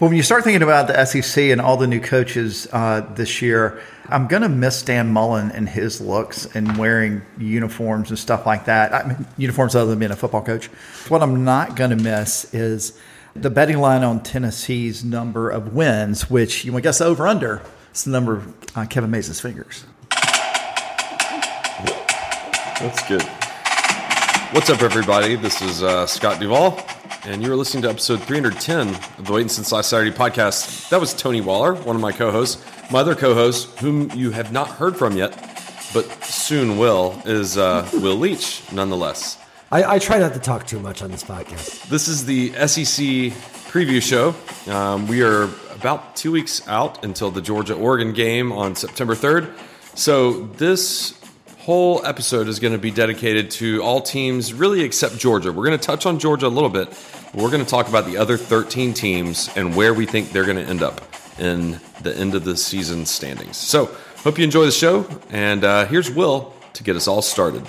Well, when you start thinking about the SEC and all the new coaches uh, this year, I'm going to miss Dan Mullen and his looks and wearing uniforms and stuff like that. I mean, uniforms other than being a football coach. What I'm not going to miss is the betting line on Tennessee's number of wins, which you want to guess over under. It's the number of uh, Kevin Mason's fingers. That's good. What's up, everybody? This is uh, Scott Duvall, and you're listening to episode 310 of the Waiting Since Last Saturday podcast. That was Tony Waller, one of my co hosts. My other co host, whom you have not heard from yet, but soon will, is uh, Will Leach, nonetheless. I, I try not to talk too much on this podcast. This is the SEC preview show. Um, we are about two weeks out until the Georgia Oregon game on September 3rd. So, this whole episode is going to be dedicated to all teams, really except Georgia. We're going to touch on Georgia a little bit. We're going to talk about the other 13 teams and where we think they're going to end up in the end of the season standings. So, hope you enjoy the show. And uh, here's Will to get us all started.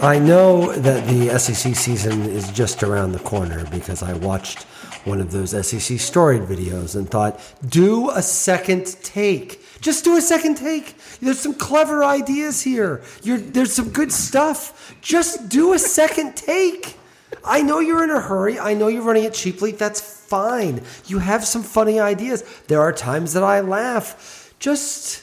I know that the SEC season is just around the corner because I watched one of those SEC storied videos and thought, do a second take. Just do a second take. There's some clever ideas here. You're, there's some good stuff. Just do a second take. I know you're in a hurry. I know you're running it cheaply. That's fine. You have some funny ideas. There are times that I laugh. Just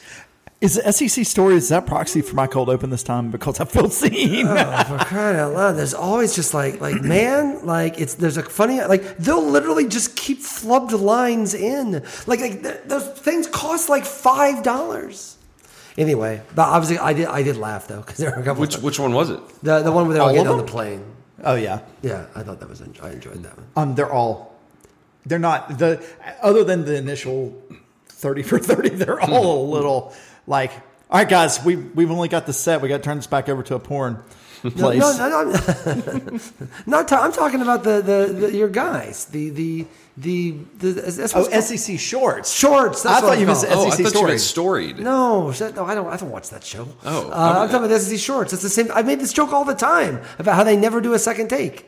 Is the SEC story, is that proxy for my cold open this time? Because I feel seen. Oh, for crying out loud! There's always just like, like man, like it's there's a funny like they'll literally just keep flubbed lines in. Like, like th- those things cost like five dollars. Anyway, but obviously I did I did laugh though because there were a couple. Which, which one was it? the the one where they were All getting on the plane. oh, yeah. Yeah, I thought that was I enjoyed that one. Um, they're all, they're not, the other than the initial 30 for 30, they're all a little like, all right, guys, we, we've only got the set. We got to turn this back over to a porn No, place. no, no, no, not ta- I'm talking about the, the, the your guys, the the the the that's Oh, called- SEC shorts. shorts. That's I thought you meant called. Oh, I SEC thought you meant stories. storied. No, that- no, I don't. I don't watch that show. Oh, uh, I'm- I'm talking about SEC Shorts. It's the same. I made this joke all the time about how they never do a second take.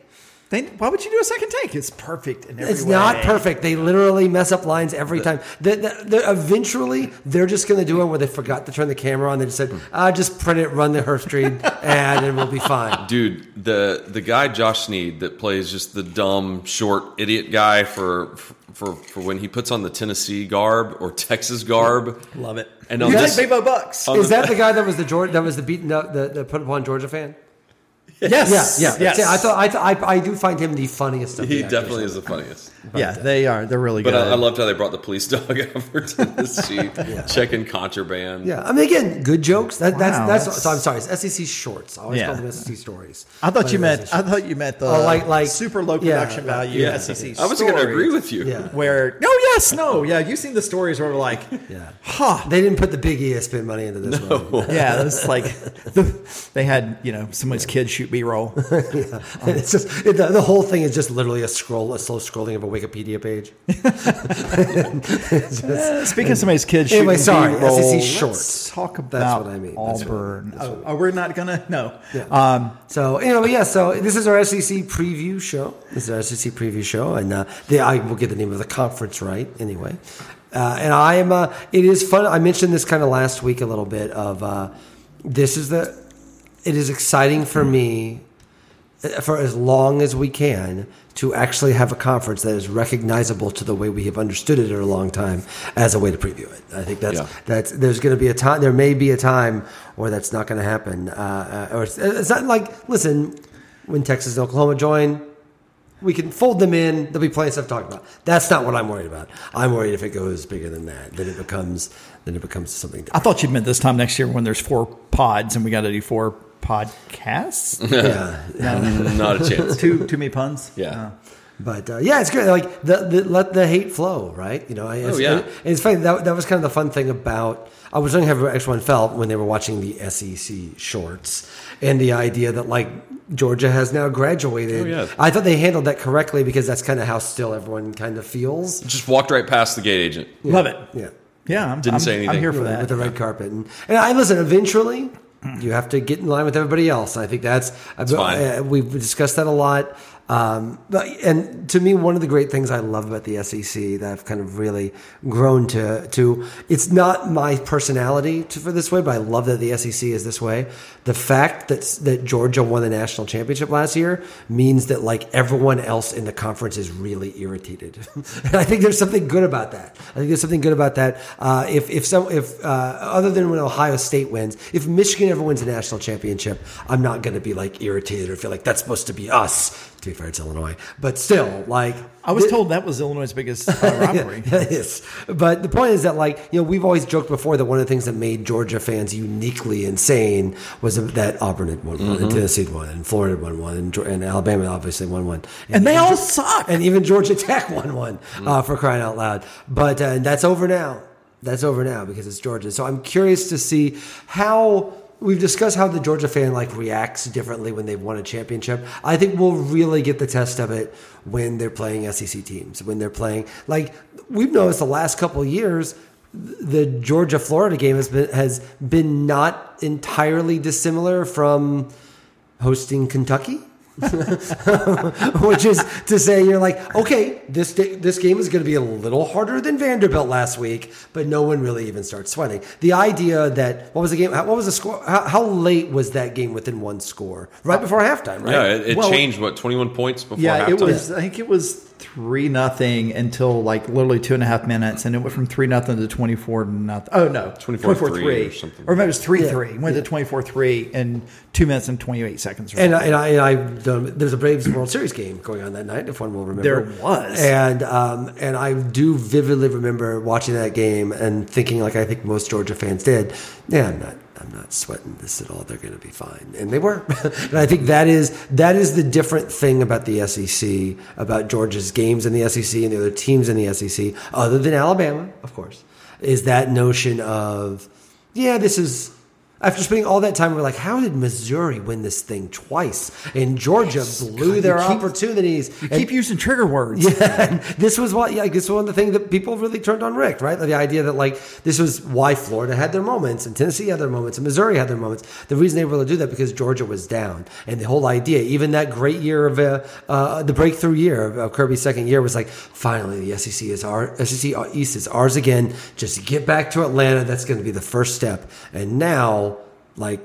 They, why would you do a second take? It's perfect in every It's way. not perfect. They literally mess up lines every time. The, the, the, eventually, they're just going to do it where they forgot to turn the camera on. They just said, "Ah, just print it, run the Herbstreit ad, and we'll be fine." Dude, the the guy Josh Snead that plays just the dumb, short, idiot guy for for for when he puts on the Tennessee garb or Texas garb. Love it. And you on guys this, Bebo Bucks. Is the- that the guy that was the Georgia, that was the beaten up the, the put upon Georgia fan? Yes. Yeah, yeah. Yes. See, I thought I, th- I I do find him the funniest. Of he the actors. definitely is the funniest. yeah, they are. They're really But good. I, I loved how they brought the police dog over out for Tennessee, checking contraband. Yeah, I mean, again, good jokes. That, Wow, that's, that's that's- so. I'm sorry. It's SEC shorts. I always Yeah. call them SEC stories. I thought But you meant. was I thought you meant the Oh, like- like- super low production yeah, value Yeah. SEC. I was going to agree with you. Yeah. Where no, yes, no, yeah. You've seen the stories where we're like, Yeah. huh, They didn't put the big ESPN money into this one. yeah. It's like the, they had you know somebody's kid shoot B roll. it's just it, the, the whole thing is just literally a scroll, a slow scrolling of a Wikipedia page. It's just- Speaking of somebody's kid Anyway, shooting sorry, B-roll, SEC let's shorts. Talk about That's what I mean. That's what- Auburn. oh, oh, we're not gonna no. Yeah. Um, so anyway, yeah. So this is our SEC preview show. This is our SEC preview show, and uh, the, I will get the name of the conference right anyway. Uh, and I am. Uh, it is fun. I mentioned this kind of last week a little bit. Of uh, this is the. It is exciting for me for as long as we can to actually have a conference that is recognizable to the way we have understood it for a long time as a way to preview it. I think that's Yeah. that's there's going to be a time. There may be a time where that's not going to happen. Uh, or it's, it's not like listen when Texas and Oklahoma join. We can fold them in. There'll be plenty of stuff to talk about. That's not what I'm worried about. I'm worried if it goes bigger than that, then it becomes then it becomes something I thought you meant this time next year when there's four pods and we got to do four podcasts. yeah, Not a chance. too too many puns. Yeah. But uh, yeah, it's good. Like the, the let the hate flow, right? You know, it's, Oh, yeah. and it's funny that that was kind of the fun thing about. I was wondering how everyone felt when they were watching the SEC shorts and the idea that like Georgia has now graduated. Oh, yeah. I thought they handled that correctly because that's kind of how still everyone kind of feels. Just walked right past the gate agent. Love it. Yeah. Yeah, I'm, Didn't I'm, say I'm here for that. with the red carpet. And, and I listen. Eventually, You have to get in line with everybody else. I think that's, fine. uh, we've discussed that a lot. Um, but, and to me, one of the great things I love about the SEC that I've kind of really grown to, to it's not my personality to, for this way, but I love that the SEC is this way. The fact that, that Georgia won the national championship last year means that like everyone else in the conference is really irritated. and I think there's something good about that. I think there's something good about that. Uh, if, if some, if, uh, other than when Ohio State wins, if Michigan ever wins a national championship, I'm not going to be like irritated or feel like that's supposed to be us. To be fair, it's Illinois, but still, like I was told that was Illinois' biggest uh, rivalry. yes, but the point is that, like, you know, we've always joked before that one of the things that made Georgia fans uniquely insane was that Auburn had won one, and Tennessee had won, and Florida had won one, and, and Alabama obviously won one, And they even all suck. and even Georgia Tech won one uh, for crying out loud. But uh, that's over now. That's over now because it's Georgia. So I'm curious to see how we've discussed how the Georgia fan like reacts differently when they've won a championship. I think we'll really get the test of it when they're playing SEC teams. When they're playing like we've noticed the last couple years. The Georgia Florida game has been has been not entirely dissimilar from hosting Kentucky which is to say you're like okay this this game is going to be a little harder than Vanderbilt last week but no one really even starts sweating the idea that what was the game what was the score how, how late was that game within one score right before halftime right Yeah, it, it Well- changed what twenty one points before Yeah, halftime. it was. I think it was three nothing until like literally two and a half minutes, and it went from three nothing to twenty four nothing. Oh no, 24-3 or something. or maybe it was three Yeah. three. Went to twenty four three in two minutes and twenty eight seconds. Or And. I- and I, and I, done- there's a Braves World Series game going on that night, if one will remember. There was. and um, and I do vividly remember watching that game and thinking, like I think most Georgia fans did, yeah, I'm not, I'm not sweating this at all. They're going to be fine, and they were. and I think that is that is the different thing about the SEC, about Georgia's games in the SEC and the other teams in the SEC, other than Alabama, of course, is that notion of, yeah, this is after spending all that time, we're like, how did Missouri win this thing twice? And Georgia blew God, their keep- opportunities. you And- keep using trigger words. yeah, this was what, yeah, this was one of the things that people really turned on Richt, right? The idea that like this was why Florida had their moments and Tennessee had their moments and Missouri had their moments. The reason they were able to do that because Georgia was down, and the whole idea, even that great year of uh, uh, the breakthrough year of, of Kirby's second year, was like finally the SEC is our SEC East is ours again. Just get back to Atlanta. That's going to be the first step. And now, like.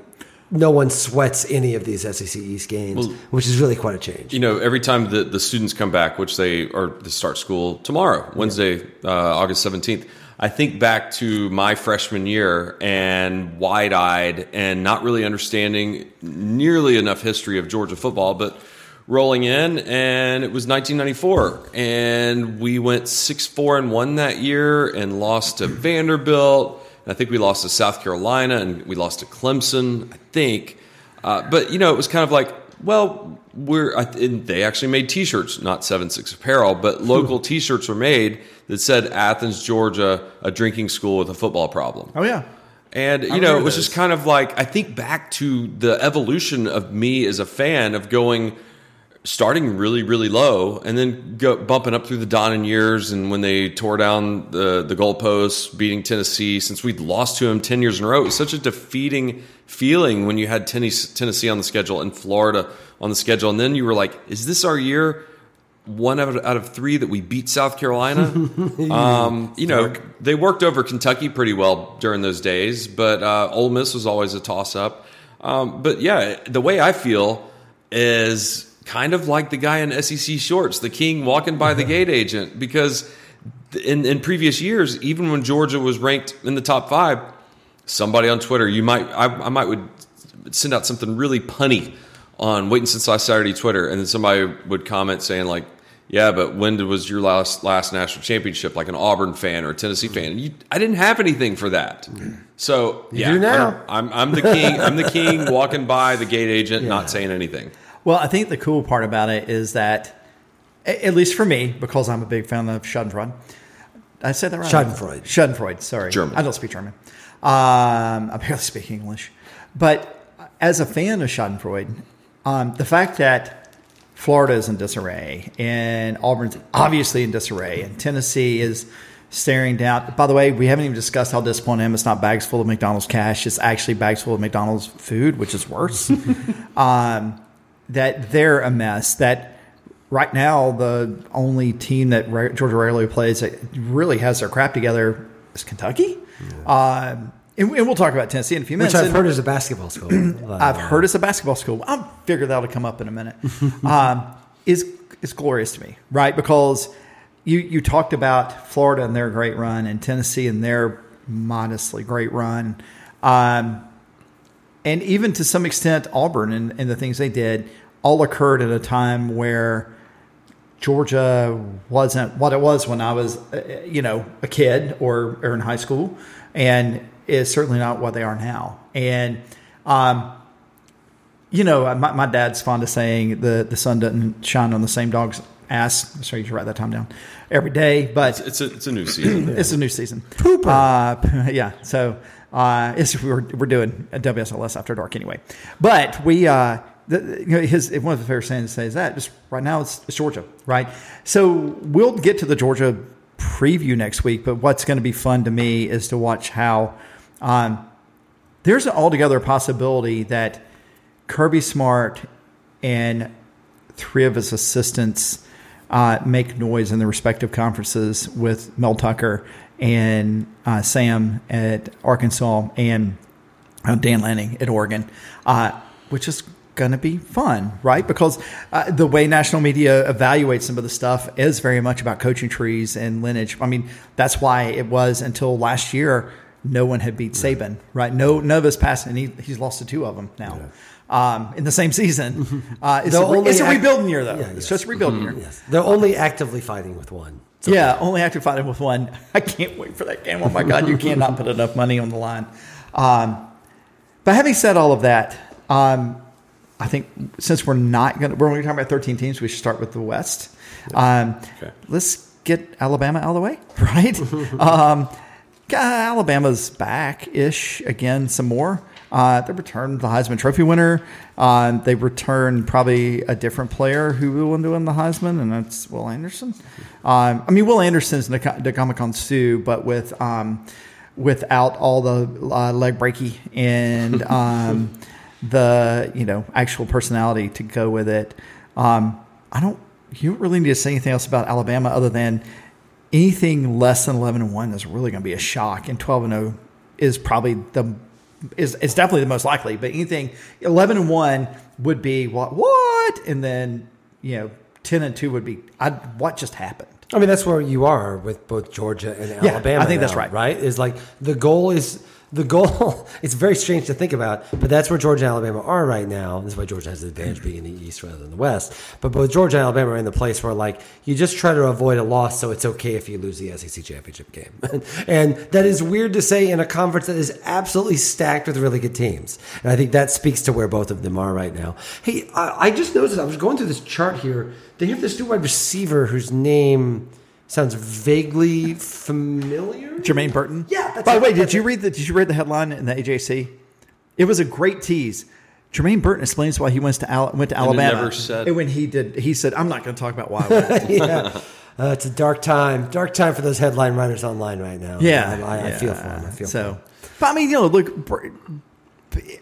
No one sweats any of these SEC East games, which is really quite a change. you know, every time the, the students come back, which they are they start school tomorrow, Wednesday, uh, August seventeenth. I think back to my freshman year and wide eyed and not really understanding nearly enough history of Georgia football, but rolling in and it was 1994 and we went six four and one that year and lost to Vanderbilt. I think we lost to South Carolina and we lost to Clemson. I think. Uh, but you know, it was kind of like, well, we're. I, and they actually made T-shirts, not Seven Six Apparel, but local T-shirts were made that said Athens, Georgia, a drinking school with a football problem. Oh yeah. And you know, it was those. just kind of like I think back to the evolution of me as a fan of going, starting really really low and then go, bumping up through the Donnan years and when they tore down the the goalposts, beating Tennessee since we'd lost to them ten years in a row. It was such a defeating feeling when you had Tennessee, Tennessee on the schedule and Florida on the schedule, and then you were like, "Is this our year?" One out of, out of three that we beat South Carolina. um, you know, they worked over Kentucky pretty well during those days, but uh, Ole Miss was always a toss up. Um, but yeah, the way I feel is kind of like the guy in SEC shorts, the king walking by the gate agent, because in, in previous years, even when Georgia was ranked in the top five, somebody on Twitter, you might, I, I might would send out something really punny on Waiting Since Last Saturday Twitter, and then somebody would comment saying like, "Yeah, but when was your last last national championship?" Like an Auburn fan or a Tennessee fan. And you, I didn't have anything for that. So yeah, do now. I'm, I'm I'm the king. I'm the king walking by the gate agent, not saying anything. Well, I think the cool part about it is that, at least for me, because I'm a big fan of Schadenfreude. I said that right. Schadenfreude. Schadenfreude. Sorry, German. I don't speak German. Um, I barely speak English. But as a fan of Schadenfreude, um, the fact that Florida is in disarray and Auburn's obviously in disarray and Tennessee is staring down. By the way, we haven't even discussed how disappointed I am. It's not bags full of McDonald's cash. It's actually bags full of McDonald's food, which is worse. um, that they're a mess. That right now the only team that Georgia rarely plays that really has their crap together is Kentucky. Yeah. Um, and, we'll talk about Tennessee in a few minutes. Which I've heard is a basketball school. I've heard it's a basketball school. I'll figure that'll come up in a minute. um, is is glorious to me, right? Because you you talked about Florida and their great run, and Tennessee and their modestly great run, um, and even to some extent Auburn and, and the things they did all occurred at a time where Georgia wasn't what it was when I was, uh, you know, a kid or, or in high school, and is certainly not what they are now. And, um, you know, my, my dad's fond of saying the, the sun doesn't shine on the same dog's ass. Sorry, you should write that time down every day. But it's, it's a it's a new season. it's a new season. Pooper. Uh, yeah. So uh, it's, we're we're doing a WSLS after dark anyway. But we. Uh, the, you know, his one of the favorite sayings to say is that just right now it's, it's Georgia, right? So we'll get to the Georgia preview next week. But what's going to be fun to me is to watch how um, there's an altogether possibility that Kirby Smart and three of his assistants uh, make noise in the respective conferences with Mel Tucker and uh, Sam at Arkansas and uh, Dan Lanning at Oregon, uh, which is going to be fun, right? Because uh, the way national media evaluates some of the stuff is very much about coaching trees and lineage. I mean, that's why it was until last year no one had beat Saban, right? No, none of us passed, and he, he's lost to two of them now. Yeah. Um, in the same season, uh, it's, a, it's a, rebuilding year, though. Yeah, yes. It's just a rebuilding mm-hmm. year. Yes. They're only actively fighting with one. Okay. Yeah, only active fighting with one. I can't wait for that game. Oh my God, you cannot put enough money on the line. Um, but having said all of that, um, I think since we're not going to, we're only talking about 13 teams, we should start with the West. Um, okay. Let's get Alabama out of the way, right? um, Alabama's back ish again, some more. Uh, they returned the Heisman Trophy winner. Uh, they returned probably a different player who will win the Heisman, and that's Will Anderson. Um, I mean, Will Anderson's Ndamukong Suh, but with um, without all the uh, leg breaky and. Um, the you know actual personality to go with it. Um, I don't. You don't really need to say anything else about Alabama other than anything less than eleven and one is really going to be a shock, and twelve and zero oh is probably the is is definitely the most likely. But anything eleven and one would be what what, and then you know ten and two would be I, what just happened. I mean, that's where you are with both Georgia and Alabama. Yeah, I think now, that's right. Right? Is like the goal is the goal, it's very strange to think about, but that's where Georgia and Alabama are right now. This is why Georgia has the advantage being in the East rather than the West. But both Georgia and Alabama are in the place where, like, you just try to avoid a loss, so it's okay if you lose the SEC championship game. and that is weird to say in a conference that is absolutely stacked with really good teams. And I think that speaks to where both of them are right now. Hey, I, I just noticed, I was going through this chart here. They have this new wide receiver whose name sounds vaguely familiar. Jermaine Burton. Yeah. By the way, did you read the Did you read the headline in the AJC? It was a great tease. Jermaine Burton explains why he went to Al- went to Alabama. never said. And when he did, he said, "I'm not going to talk about why." yeah. Uh, it's a dark time, dark time for those headline writers online right now. Yeah, I, I, yeah. I feel for them. I feel so. But I mean, you know, look,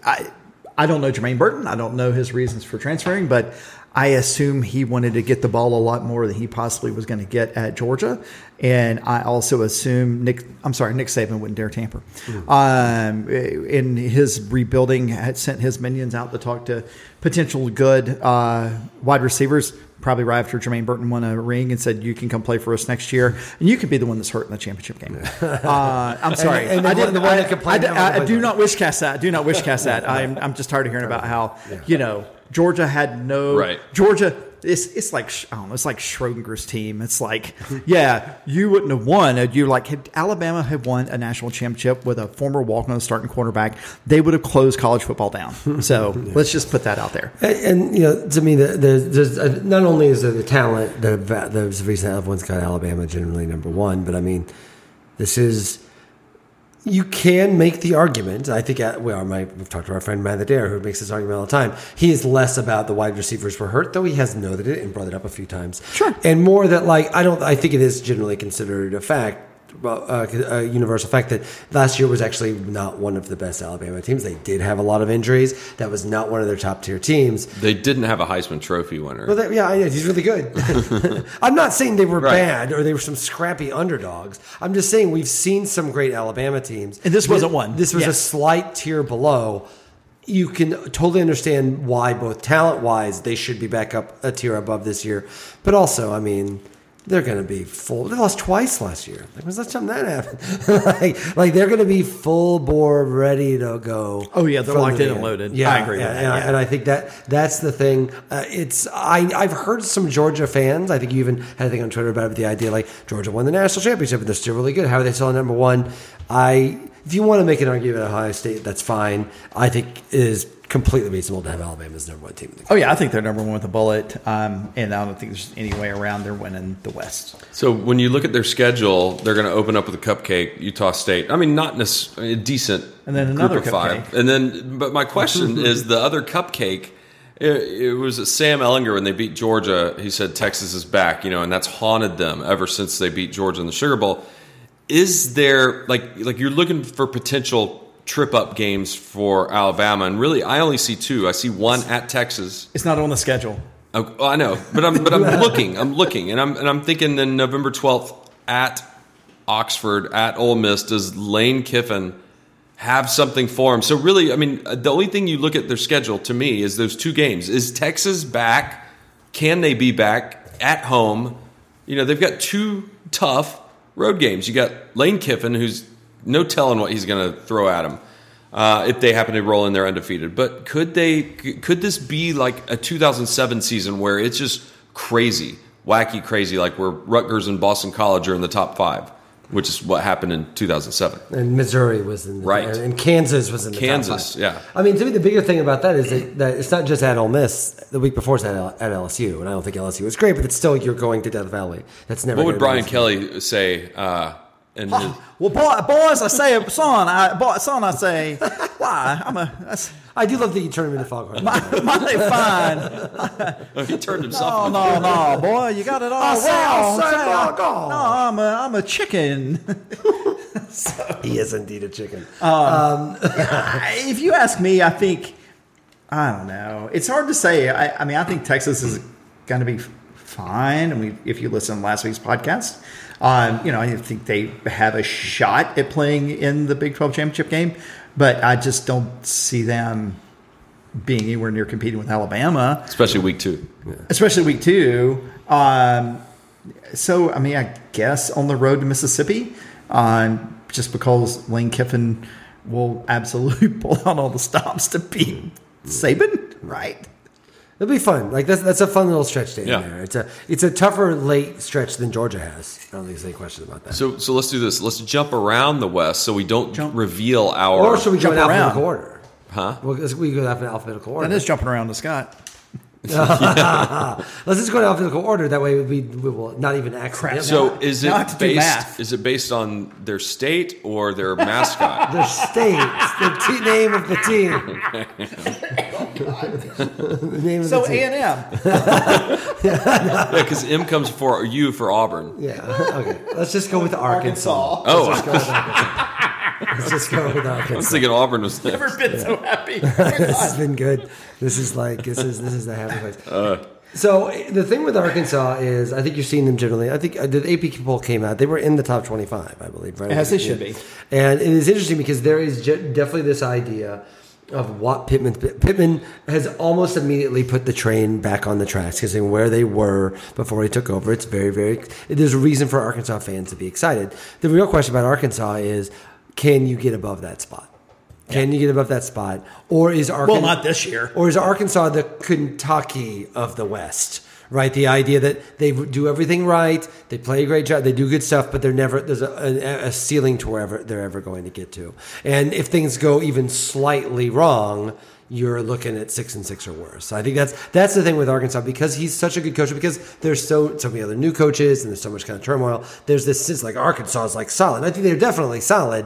I I don't know Jermaine Burton. I don't know his reasons for transferring, but I assume he wanted to get the ball a lot more than he possibly was going to get at Georgia, and I also assume Nick. I'm sorry, Nick Saban wouldn't dare tamper. Mm-hmm. Um, in his rebuilding, had sent his minions out to talk to potential good uh, wide receivers. Probably right after Jermaine Burton won a ring and said, "You can come play for us next year, and you can be the one that's hurt in the championship game." Uh, I'm sorry, and, and I didn't. The one that complained. I, I, I do not wish cast that. I do not wish cast that. I'm I'm just tired of hearing about how you know Georgia had no right. Georgia. It's it's like I don't know. It's like Schrodinger's team. It's like yeah, you wouldn't have won. You like had Alabama had won a national championship with a former walk on starting quarterback, they would have closed college football down. So yeah. let's just put that out there. And, and you know, to me, the, there's, there's a, not only is there the talent, the, there's the reason everyone's got Alabama generally number one, but I mean, this is you can make the argument. I think well, my, we've talked to our friend Matt Adair, who makes this argument all the time. He is less about the wide receivers were hurt, though he has noted it and brought it up a few times. Sure, and more that like I don't. I think it is generally considered a fact uh, uh, universal fact that last year was actually not one of the best Alabama teams. They did have a lot of injuries. That was not one of their top tier teams. They didn't have a Heisman Trophy winner. Well, they, yeah, I know, he's really good. I'm not saying they were Right. bad or they were some scrappy underdogs. I'm just saying we've seen some great Alabama teams, And this wasn't one. This was a slight tier below. You can totally understand why, both talent wise, they should be back up a tier above this year, but also, I mean. They're going to be full. They lost twice last year. Like, when's last time that happened? like, like they're going to be full bore, ready to go. Oh, yeah, they're locked the in and loaded. Yeah, I agree with yeah, that, yeah. yeah. And I think that that's the thing. Uh, it's I I've heard some Georgia fans. I think you even had a thing on Twitter about it, with the idea like Georgia won the national championship and they're still really good. How are they still number one? I if you want to make an argument at Ohio State, that's fine. I think it is completely reasonable to have Alabama as number one team. in the Oh yeah, I think they're number one with a bullet, um, and I don't think there's any way around they're winning the West. So when you look at their schedule, they're going to open up with a cupcake, Utah State. I mean, not necessarily a decent, And then another group of five. cupcake. And then, but my question is the other cupcake. It, it was Sam Ehlinger when they beat Georgia. He said Texas is back, you know, and that's haunted them ever since they beat Georgia in the Sugar Bowl. Is there like like you're looking for potential trip up games for Alabama, and really, I only see two. I see one at Texas. It's not on the schedule. Oh, oh I know, but I'm but I'm looking, I'm looking, and I'm and I'm thinking then November 12th at Oxford at Ole Miss does Lane Kiffin have something for him? So really, I mean, the only thing you look at their schedule to me is those two games. Is Texas back? Can they be back at home? You know, they've got two tough road games. You got Lane Kiffin, who's no telling what he's going to throw at him uh, if they happen to roll in there undefeated. But could they? Could this be like a 2007 season where it's just crazy, wacky, crazy, like where Rutgers and Boston College are in the top five, which is what happened in 2007. And Missouri was in the, Right. and, and Kansas was in the top Kansas, five. yeah. I mean, to me, the bigger thing about that is that, that it's not just at Ole Miss. The week before it's at, L- at LSU, and I don't think LSU was great, but it's still you're going to Death Valley. That's never. What would Brian easy. Kelly say? Uh, in his, Well, boy, boys, I say, son, I, boy, son, I say, why? I'm a, that's, I do love that you turn him into Foghorn. mighty fine. he turned Oh himself. no, no, boy, you got it all I say, wrong. say, Say, I go. no, I'm a, I'm a chicken. he is indeed a chicken. if you ask me, I think I don't know. It's hard to say. I, I mean, I think Texas is going to be fine. I mean, if you listen to last week's podcast, um, you know, I think they have a shot at playing in the Big Twelve championship game, but I just don't see them being anywhere near competing with Alabama, Especially week two. especially week two. Um, so, I mean, I guess on the road to Mississippi, um, just because Lane Kiffin will absolutely pull out all the stops to beat Saban, right? It'll be fun. Like that's that's a fun little stretch day Yeah. there. It's a it's a tougher late stretch than Georgia has. I don't think there's any question about that. So, so let's do this. Let's jump around the West so we don't Jump. reveal our. or should we go Jump around. alphabetical order? Huh? Well, we go in alphabetical order. That is jumping around to Scott. Let's just go in alphabetical order. That way we, we will not even accidentally. So is it have to do based? Is it based on their state or their mascot? the state, the t- name of the team. The name of So the A&M. yeah, because M comes for you for Auburn. Yeah. Okay. Let's just go with Arkansas. Arkansas. Oh, Let's just go with Arkansas. Let's just go with I was Arkansas. thinking Auburn was Never next. been so happy. this has been good. This is like this is this is the happy place. Uh. so the thing with Arkansas is, I think you're seeing them generally. I think uh, the AP poll came out; they were in the top 25, I believe. Right? As they should be. And it is interesting because there is definitely this idea of what Pittman Pittman has almost immediately put the train back on the tracks because where they were before he took over, it's very very. There's a reason for Arkansas fans to be excited. The real question about Arkansas is, can you get above that spot? Can you get above that spot, or is Arkansas? Well, not this year. Or is Arkansas the Kentucky of the West? Right, the idea that they do everything right, they play a great job, they do good stuff, but they're never there's a, a, ceiling to wherever they're ever going to get to. And if things go even slightly wrong, you're looking at six and six or worse. I think that's that's the thing with Arkansas because he's such a good coach because there's so so many other new coaches and there's so much kind of turmoil. There's this sense like Arkansas is like solid. I think they're definitely solid.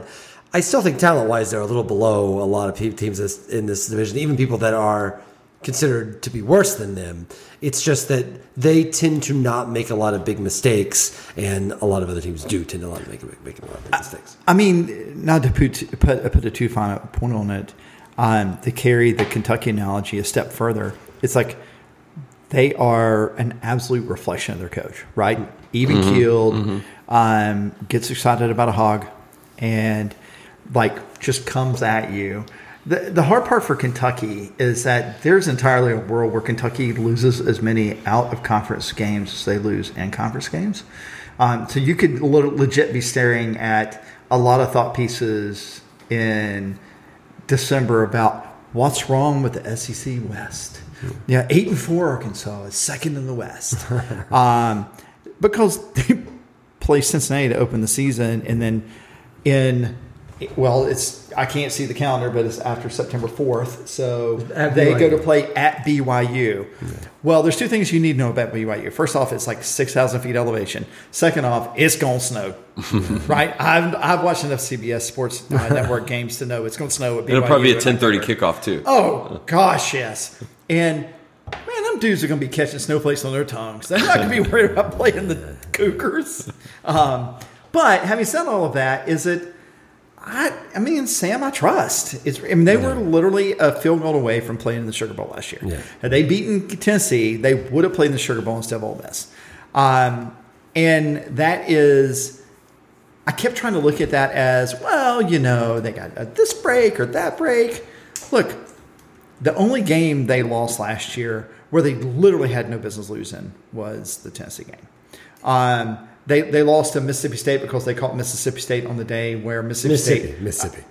I still think talent wise they're a little below a lot of teams in this division, even people that are considered to be worse than them. It's just that they tend to not make a lot of big mistakes, and a lot of other teams do tend to not make, make a lot of big mistakes. I mean, not to put put, put a too fine a point on it, um, to carry the Kentucky analogy a step further, it's like they are an absolute reflection of their coach, right? Even keeled, um, gets excited about a hog, and like just comes at you. The, the hard part for Kentucky is that there's entirely a world where Kentucky loses as many out of conference games as they lose in conference games. Um, so you could le- legit be staring at a lot of thought pieces in December about what's wrong with the SEC West. Yeah, eight and four Arkansas is second in the West um, because they play Cincinnati to open the season, and then in well, it's I can't see the calendar, but it's after September fourth, so they go to play at BYU. Well, there's two things you need to know about BYU. First off, it's like six thousand feet elevation. Second off, it's going to snow. right? I've I've watched enough CBS Sports uh, Network games to know it's going to snow at BYU. It'll probably be a ten thirty kickoff too. Oh gosh, yes. And man, them dudes are going to be catching snowflakes on their tongues. They're not going to be worried about playing the Cougars. Um, but having said all of that, is it? I, I mean, Sam, I trust. It's. I mean, they were literally a field goal away from playing in the Sugar Bowl last year. Yeah. Had they beaten Tennessee, they would have played in the Sugar Bowl instead of Ole Miss. Um, and that is I kept trying to look at that as well, you know, they got a, this break or that break. Look, the only game they lost last year where they literally had no business losing was the Tennessee game. Um, they, they lost to Mississippi State because they caught Mississippi State on the day where Mississippi, Mississippi, State. Mississippi.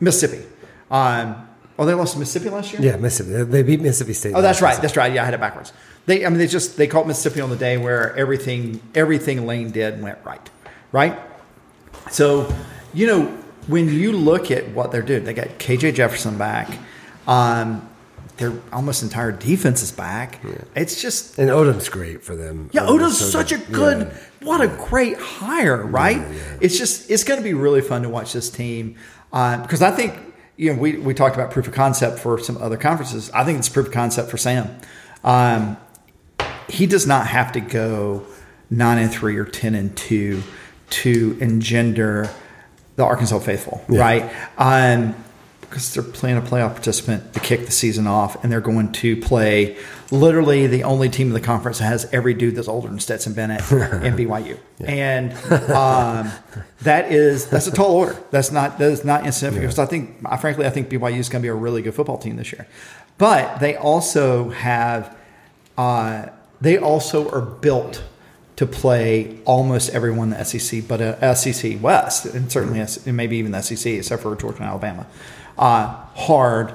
Mississippi. Um, oh, they lost to Mississippi last year? Yeah, Mississippi. They beat Mississippi State. Oh, that's right. season. That's right. Yeah, I had it backwards. They, I mean, they just they caught Mississippi on the day where everything everything Lane did went right, right. So, you know, when you look at what they're doing, they got KJ Jefferson back. Um, their almost entire defense is back. It's just And Odom's great for them. yeah, Odom's Odo's so such a good. good. Yeah. What a great hire, right? It's just it's going to be really fun to watch this team uh, because I think you know we we talked about proof of concept for some other conferences. I think it's proof of concept for Sam. Um, he does not have to go nine and three or ten and two to engender the Arkansas faithful, right? Um, because they're playing a playoff participant to kick the season off, and they're going to play literally the only team in the conference that has every dude that's older than Stetson Bennett and BYU, and um, that is that's a tall order. That's not that is not insignificant. Because I think, I, frankly, I think BYU is going to be a really good football team this year, but they also have uh, they also are built to play almost everyone in the SEC, but uh, SEC West, and certainly S- and maybe even the SEC, except for Georgia and Alabama, uh, hard,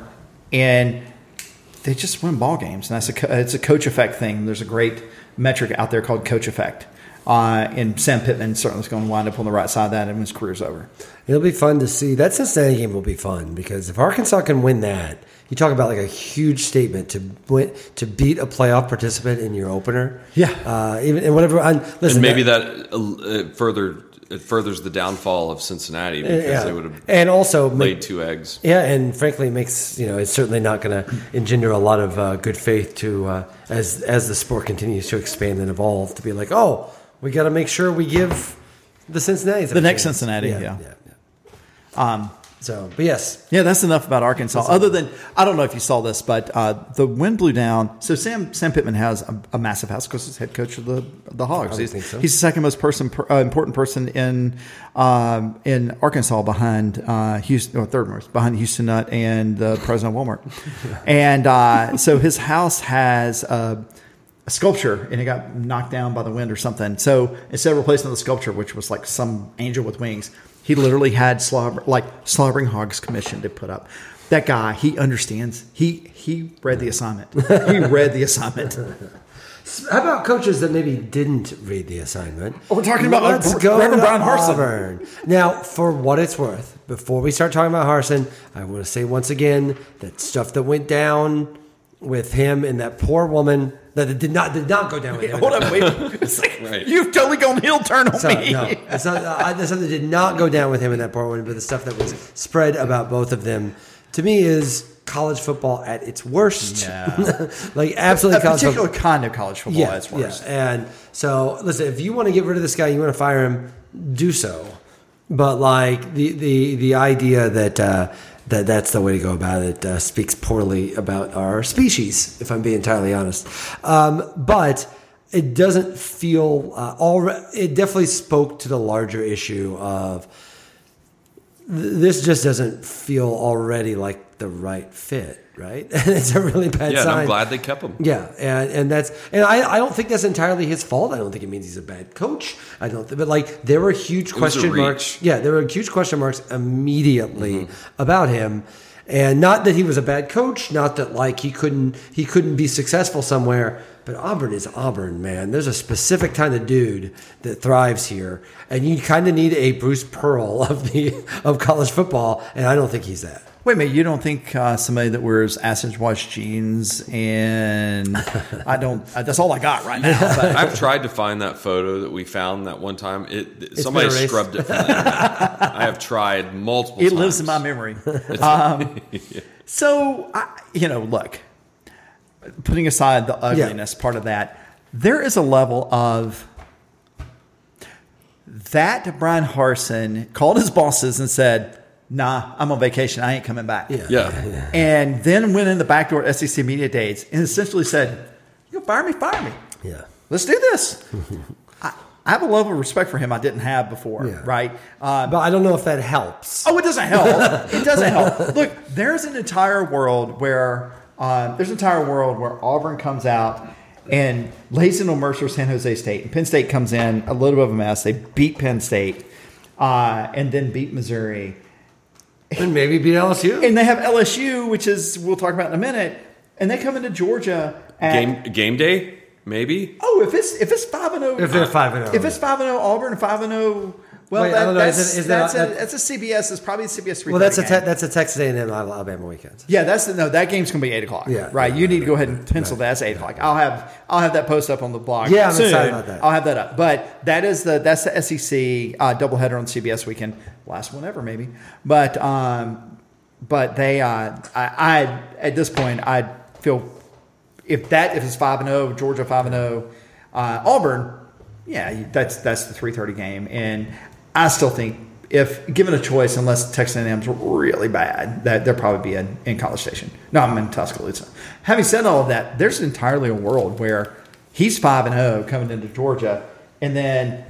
and they just win ball games. And that's a co- it's a coach effect thing. There's a great metric out there called coach effect. Uh, and Sam Pittman certainly is going to wind up on the right side of that, and his career's over. It'll be fun to see. That Cincinnati game will be fun because if Arkansas can win that, you talk about like a huge statement to win, to beat a playoff participant in your opener. Yeah. uh, even and whatever. And listen, and maybe that uh, further it furthers the downfall of Cincinnati because yeah. they would have and also laid two eggs. Yeah, and frankly, it makes you know it's certainly not going to engender a lot of uh, good faith to uh, as as the sport continues to expand and evolve to be like, oh, we got to make sure we give the Cincinnati The next Cincinnati, yeah. yeah, yeah. Um. So, but yes, Yeah, that's enough about Arkansas. Other than I don't know if you saw this, but uh, the wind blew down. So Sam Sam Pittman has a, a massive house because he's head coach of the the Hogs. He's, so. he's the second most person per, uh, important person in um, in Arkansas behind uh, Houston, or third most behind Houston Nutt and the president of Walmart. and uh, so his house has. Uh, a sculpture and it got knocked down by the wind or something. So instead of replacing the sculpture, which was like some angel with wings, he literally had slobber, like slobbering hogs commission to put up. That guy, he understands. He he read the assignment. He read the assignment. how about coaches that maybe didn't read the assignment? Oh, we're talking about, Let's go Reverend to Bryan Harsin. Auburn. Now, for what it's worth, before we start talking about Harsin, I want to say once again that stuff that went down with him and that poor woman that it did not did not go down with him. Hold up, wait. It's like, Right. You've totally gone heel turn on So, me. no, it's not, uh, the stuff that did not go down with him in that poor woman, but the stuff that was spread about both of them, to me, is college football at its worst. Yeah. like absolutely a college particular football. kind of college football Yeah, as worse. yeah. And so, listen, if you want to get rid of this guy, you want to fire him, do so. But like the the the idea that uh, that that's the way to go about it uh, speaks poorly about our species, if I'm being entirely honest. Um, but it doesn't feel uh, all. It definitely spoke to the larger issue of th- this just doesn't feel already like the right fit, right? And it's a really bad Yeah, sign. I'm glad they kept him. Yeah, and and that's and I, I don't think that's entirely his fault. I don't think it means he's a bad coach. I don't, think, but like there were huge question marks. Yeah, there were huge question marks immediately Mm-hmm. about him, and not that he was a bad coach, not that like he couldn't he couldn't be successful somewhere. But Auburn is Auburn, man. There's a specific kind of dude that thrives here, and you kind of need a Bruce Pearl of the of college football, and I don't think he's that. Wait a minute, you don't think uh, somebody that wears acid wash jeans and I don't, uh, that's all I got right now. But I've tried to find that photo that we found that one time. It somebody scrubbed it from the internet. I have tried multiple. it times. lives in my memory. Um, so, I, you know, look, putting aside the ugliness part of that, there is a level of that Bryan Harsin called his bosses and said, Nah, I'm on vacation. I ain't coming back. Yeah. Yeah. And then went in the back door at SEC Media Days and essentially said, You fire me, fire me. Yeah. Let's do this. I, I have a level of respect for him I didn't have before, Yeah. right? Uh, But I don't know if that helps. Oh, it doesn't help. it doesn't help. Look, there's an entire world where uh, there's an entire world where Auburn comes out and lays into Mercer, San Jose State, and Penn State comes in a little bit of a mess. They beat Penn State uh, and then beat Missouri, And maybe beat LSU. and they have LSU, which is we'll talk about in a minute, and they come into Georgia. At, Game game day, maybe. Oh, if it's if it's five and zero, If they're five and zero, if it's five and zero, Auburn and five and zero. Well, Wait, I that, don't know, is that's it- is that's, that- a, that's a CBS. It's probably a CBS well, that's a te- that's a Texas A&M Alabama weekend. Yeah, that's the, no. That game's gonna be eight o'clock. Yeah. right. You need to go ahead and pencil that. That's eight o'clock. I'll have I'll have that post up on the blog. Yeah, I'm soon. excited about that. I'll have that up. But that is the that's the SEC uh, doubleheader on CBS weekend, last one ever maybe. But um, but they uh, I, I at this point I feel if that if it's five and zero Georgia five and zero uh, Auburn, yeah, that's that's the three thirty game, and I still think if given a choice, unless Texas A&M's really bad, that they'll probably be in, in College Station. No, I'm in Tuscaloosa. Having said all of that, there's entirely a world where he's five and zero coming into Georgia, and then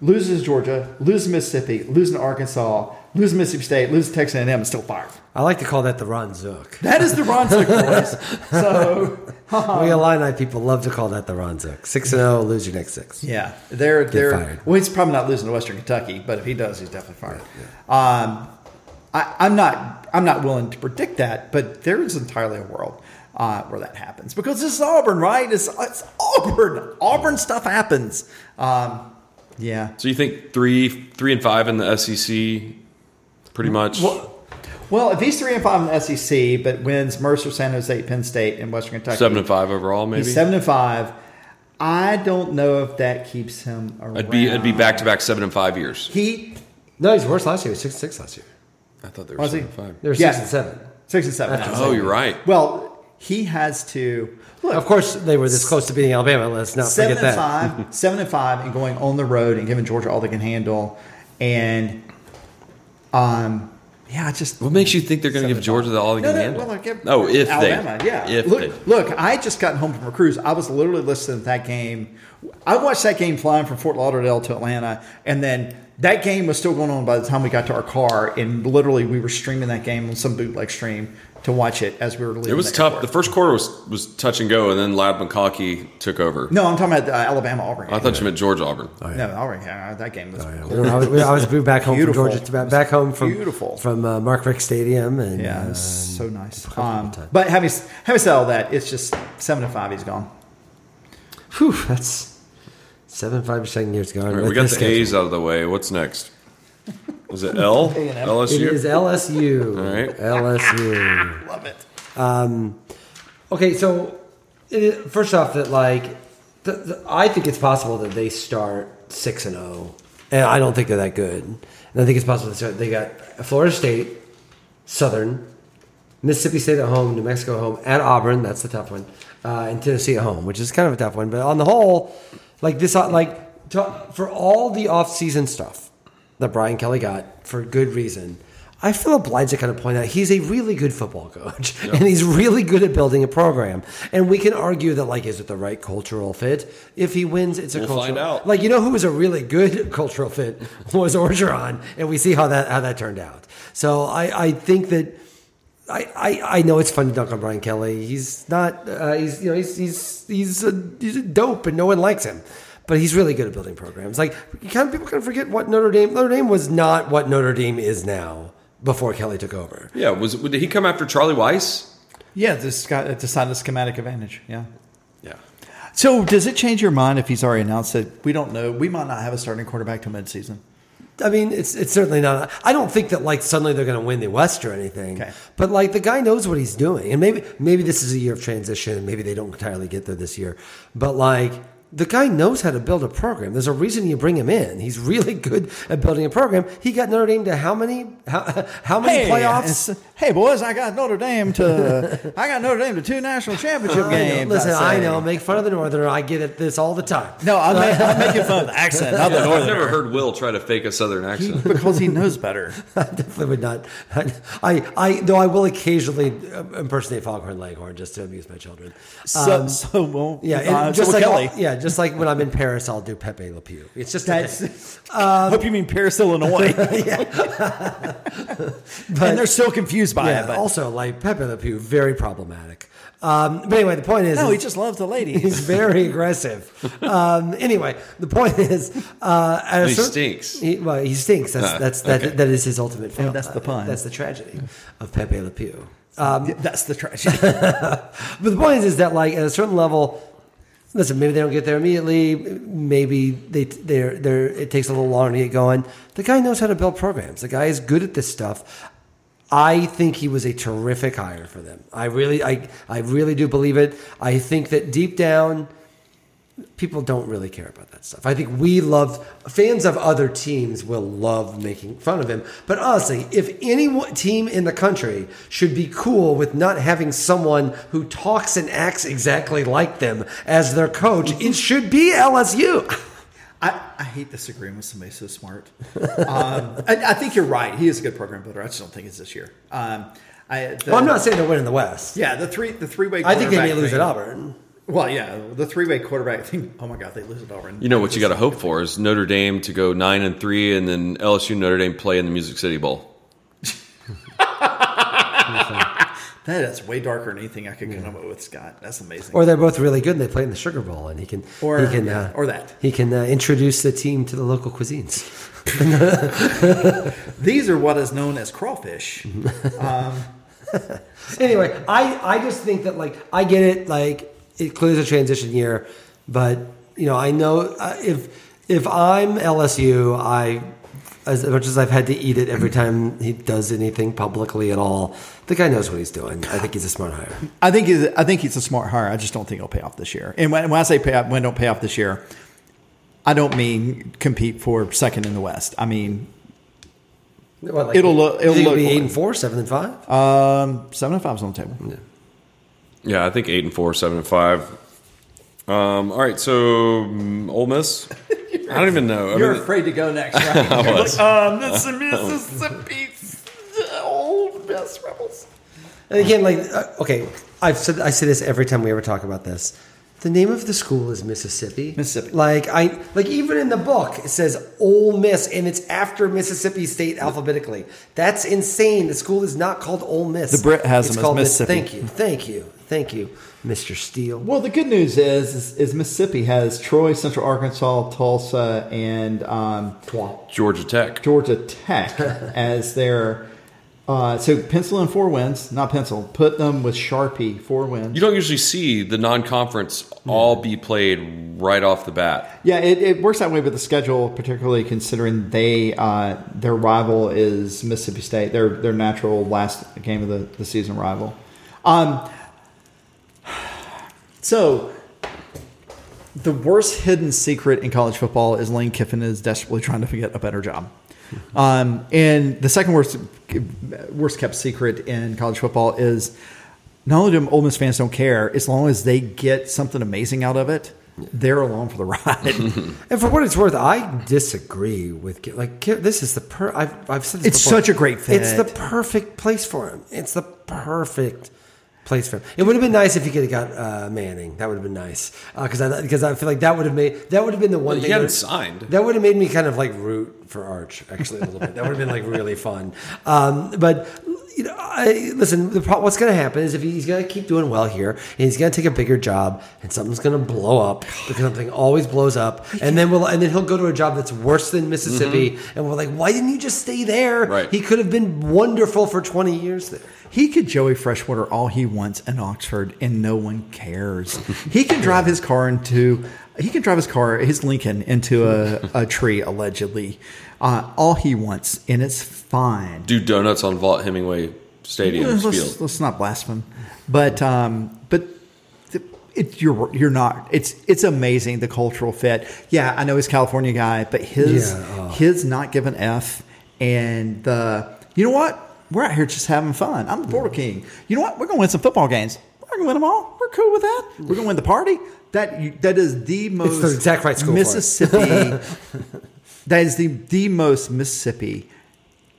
loses Georgia, loses Mississippi, loses Arkansas, loses Mississippi State, loses Texas A&M, and still five. I like to call that the Ron Zook. That is the Ron Zook boys. So we Illini people love to call that the Ron Zook. Six and zero, lose your next six. Yeah, they're they're fired. well. He's probably not losing to Western Kentucky, but if he does, he's definitely fired. Um, I, I'm not I'm not willing to predict that, but there is entirely a world uh, where that happens because this is Auburn, right? It's, it's Auburn. Auburn stuff happens. Um, yeah. So you think three three and five in the SEC, pretty much. Well, if he's three and five in the SEC, but wins Mercer, San Jose, Penn State, and Western Kentucky, Seven and five overall, maybe. He's seven and five. I don't know if that keeps him around. I'd be I'd be back to back seven and five years. He No, he's worse last year. He was six and six last year. I thought they were Was seven he? and five. They were Yeah. six and seven. six and seven. That's now. Oh, you're right. Well, he has to look. Of course, they were this close to beating Alabama. Let's not seven forget and that. five, seven and five, and going on the road and giving Georgia all they can handle, and um, yeah, I just What makes you think they're going to give Georgia the all they no, can no, handle? well, give oh, if Alabama, they, yeah. if look, they. look, I just got home from a cruise. I was literally listening to that game. I watched that game flying from Fort Lauderdale to Atlanta, and then that game was still going on by the time we got to our car. And literally, we were streaming that game on some bootleg stream to watch it as we were leaving. It was the tough. airport. The first quarter was was touch and go, and then Ladd McConkey took over. no, I'm talking about the Alabama Auburn. I thought you meant George Auburn. No, Auburn. Yeah, that game was. I was, I was back home Beautiful. from Georgia, back home from Beautiful. from uh, Mark Richt Stadium, and Yeah, it uh, was so nice. Um, but having having said all that, it's just seven to five. He's gone. whew, that's seven five second years ago. All right, we got the A's out of the way. What's next? Is it L? LSU? is LSU. All right. LSU. Love it. Okay, so it, first off, that like, the, the, I think it's possible that they start six and zero, and I don't think they're that good. And I think it's possible that they got Florida State, Southern, Mississippi State at home, New Mexico at home, at Auburn. That's the tough one, uh, and Tennessee at home, which is kind of a tough one. But on the whole, like this, uh, like to, for all the off-season stuff that Brian Kelly got for good reason. I feel obliged to kind of point out he's a really good football coach, and he's really good at building a program. And we can argue that, like, is it the right cultural fit? If he wins, it's a We'll cultural. find out. Like, you know, who was a really good cultural fit was Orgeron, and we see how that how that turned out. So I, I think that I, I, I know it's fun to dunk on Brian Kelly. He's not uh, he's you know he's he's he's a, he's a dope and no one likes him. But he's really good at building programs. Like you kind of people kind of forget what Notre Dame Notre Dame was not what Notre Dame is now before Kelly took over. Yeah, was did he come after Charlie Weis? Yeah, this got decided schematic advantage. Yeah. Yeah. So does it change your mind if he's already announced that we don't know? We might not have a starting quarterback till midseason. I mean, it's it's certainly not. I don't think that like suddenly they're going to win the West or anything. Okay. But like the guy knows what he's doing, and maybe maybe this is a year of transition. Maybe they don't entirely get there this year, but like the guy knows how to build a program. There's a reason you bring him in. He's really good at building a program. He got Notre Dame to how many how, how many playoffs? Hey boys, I got Notre Dame to I got Notre Dame to two national championship I know. games. Listen, I, say. know. Make fun of the Northerner. I get it. This all the time. No, I'm, ma- I'm making fun of the accent, not the I've never heard Will try to fake a Southern accent. because he knows better. I definitely would not. I, I, though I will occasionally uh, impersonate Foghorn Leghorn just to amuse my children. So, Um, so well, yeah, uh, just so like Kelly. yeah, just like when I'm in Paris, I'll do Pepe Le Pew. It's just a That's, thing. I hope you mean Paris, Illinois. Yeah, and they're still confused by yeah. it. But also, like Pepe Le Pew, very problematic. Um, but anyway, the point is, no, is he just loves the ladies. he's very aggressive. Um, anyway, the point is, uh, at a He certain- stinks. He, well, he stinks. That's Ah, that's that, okay. that is his ultimate fail. that's the pun. That's the tragedy of Pepe Le Pew. Um, That's the tragedy. But the point is, is that like at a certain level, listen, maybe they don't get there immediately. Maybe they they're they're it takes a little longer to get going. The guy knows how to build programs. The guy is good at this stuff. I think he was a terrific hire for them. I really I I really do believe it. I think that deep down people don't really care about that stuff. I think we love fans of other teams will love making fun of him. But honestly, if any team in the country should be cool with not having someone who talks and acts exactly like them as their coach, it should be LSU. I, I hate disagreeing with somebody so smart. Um, I, I think you're right. He is a good program builder. I just don't think it's this year. Um, I, the, Well, I'm not saying they're winning the West. Yeah, the three the three way. I think they may lose at Auburn. Well, yeah, the three way quarterback thing. Oh my god, they lose at Auburn. You know what you got to hope for is Notre Dame to go nine and three, and then LSU Notre Dame play in the Music City Bowl. That is way darker than anything I could come up with, Scott. That's amazing. Or they're both really good and they play in the Sugar Bowl and he can Or- he can yeah, uh, or that. he can uh, introduce the team to the local cuisines. These are what is known as crawfish. anyway, I, I just think that like I get it, like it clearly is a transition year, but you know I know uh, if if I'm LSU, I as much as I've had to eat it every time he does anything publicly at all, the guy knows what he's doing. I think he's a smart hire. I think he's, I think he's a smart hire. I just don't think it'll pay off this year. And when, when I say pay off, when don't pay off this year, I don't mean compete for second in the West. I mean What, like, It'll look- it'll look be eight and four, seven and five. um, seven and five is on the table. Yeah, I think eight and four, seven and five. Um, all right, so um, Ole Miss. I don't even know. I You're mean, afraid to go next, right? I You're was. like, um, this is Mississippi old Miss Rebels. And again, like uh, okay, I've said I say this every time we ever talk about this. The name of the school is Mississippi. Mississippi. Like I like even in the book it says Ole Miss and it's after Mississippi State alphabetically. That's insane. The school is not called Ole Miss. The Brit has it's them as called Miss- Mississippi. Thank you, thank you, thank you, Mr. Steele. Well, the good news is, is, is Mississippi has Troy, Central Arkansas, Tulsa, and um, Georgia Tech. Georgia Tech as their. Uh, so pencil in four wins, not pencil. Put them with Sharpie, four wins. You don't usually see the non-conference all be played right off the bat. Yeah, it, it works that way with the schedule, particularly considering they uh, their rival is Mississippi State. Their their natural last game of the, the season rival. Um, so the worst hidden secret in college football is Lane Kiffin is desperately trying to get a better job. Um, and the second worst worst kept secret in college football is not only do Ole Miss fans don't care, as long as they get something amazing out of it, they're along for the ride. And for what it's worth, I disagree with like this is the per. I've, I've said this It's before. such a great fit. It's the perfect place for him. It's the perfect place for him. It would have been nice if he could have got uh, Manning. That would have been nice because I because I feel like that would have made that would have been the one Well, he thing. hadn't that- signed. That would have made me kind of like root for Arch actually a little bit. That would have been like really fun. Um, but you know, I, listen. The pro- what's going to happen is if he's going to keep doing well here, and he's going to take a bigger job, and something's going to blow up because something always blows up, and then we'll and then he'll go to a job that's worse than Mississippi, and we're like, why didn't you just stay there? Right. He could have been wonderful for twenty years there. He could Joey Freshwater all he wants in Oxford, and no one cares. He can drive his car into he can drive his car his Lincoln into a, a tree allegedly, uh, all he wants, and it's fine. Do donuts on Vaught Hemingway Stadium let's, field. let's not blaspheme, but um, but it, you're you're not. It's it's amazing the cultural fit. Yeah, I know he's a California guy, but his Yeah, oh. his not giving f and the you know what we're out here just having fun. I'm the Florida King. You know what? We're gonna win some football games. We're gonna win them all. We're cool with that. We're gonna win the party. That that is the most the exact right school. Mississippi. that is the the most Mississippi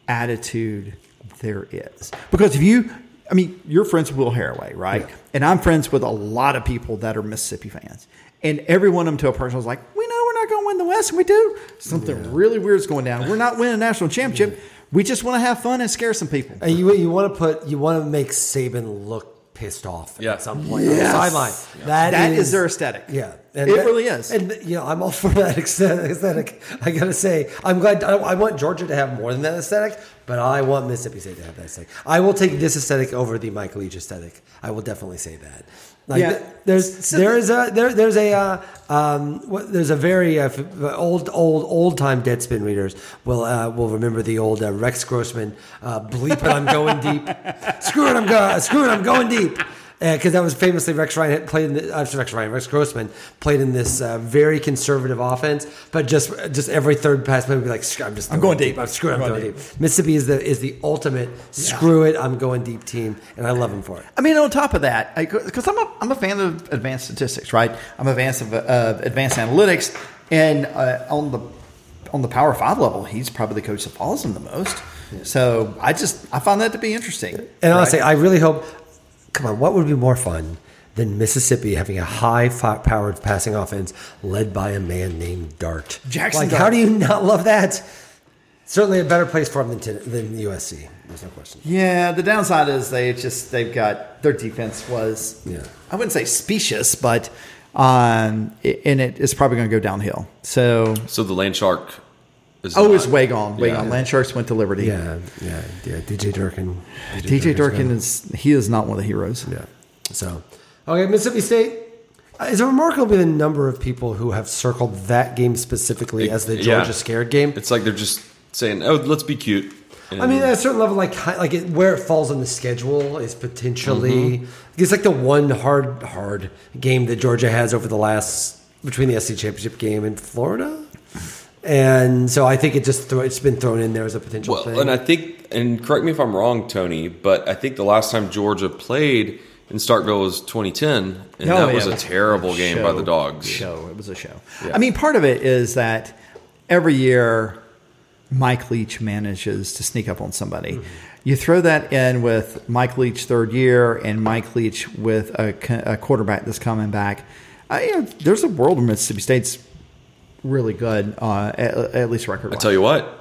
attitude there is. Because if you, I mean, you're friends with Will Haraway, right? And I'm friends with a lot of people that are Mississippi fans. And every one of them to a person was like, we know we're not going to win the West, and we do. Something really weird is going down. We're not winning a national championship. We just want to have fun and scare some people. And you you want to put you want to make Saban look pissed off Yeah. at some point on the Yes. sideline. That is their aesthetic. Yeah, It that- really is. And you know, I'm all for that aesthetic. aesthetic. I gotta say, I'm glad. I, I want Georgia to have more than that aesthetic, but I want Mississippi State to have that aesthetic. I will take this aesthetic over the Michael Leach aesthetic. I will definitely say that. Like, Yeah. th- there's So there is a there there's a uh, um, what, there's a very uh, f- old old old time Deadspin readers will uh, will remember the old uh, Rex Grossman uh, bleep it I'm going deep screw it I'm going screw it I'm going deep because that was famously Rex Ryan had played in the, uh, Rex Ryan Rex Grossman played in this uh, very conservative offense but just just every third pass play would be like "Screw- I'm just I'm going deep. I'm screw it I'm, I'm going going deep. Mississippi is the is the ultimate screw it I'm going deep team and I love him for it. I mean, on top of that, because I'm a, I'm a fan of advanced statistics, right? I'm a fan of uh, advanced analytics, and uh, on the on the Power Five level, he's probably the coach that follows him the most. So I just I find that to be interesting. And honestly, right? I really hope. Come on, what would be more fun than Mississippi having a high-powered passing offense led by a man named Dart? Jaxson like, Dart. how do you not love that? Certainly a better place for him than, than USC. There's no question. yeah, the downside is they just they've got their defense was Yeah. I wouldn't say specious, but um, and it is probably going to go downhill. So So the land shark is oh, not- it's way gone, way Yeah. gone. Land Sharks went to Liberty. Yeah, yeah, yeah. DJ Durkin. DJ Durkin's Durkin gone. is he is not one of the heroes. Yeah. So, okay, Mississippi State. Uh, Is it remarkable the number of people who have circled that game specifically as the Yeah. Georgia scared game? It's like they're just saying, "Oh, let's be cute." I mean, at a certain level, like like it, where it falls on the schedule is potentially Mm-hmm. it's like the one hard hard game that Georgia has over the last between the SC championship game in Florida, and so I think it just throw, it's been thrown in there as a potential Well, thing. and I think, and correct me if I'm wrong, Tony, but I think the last time Georgia played in Starkville was 2010, and Oh, that yeah, was a was terrible game by the Dogs. Show it was a show. Yeah. I mean, part of it is that every year Mike Leach manages to sneak up on somebody. Mm-hmm. You throw that in with Mike Leach third year and Mike Leach with a, a quarterback that's coming back. I, you know, there's a world where Mississippi State's really good, uh, at, at least record. I tell you what,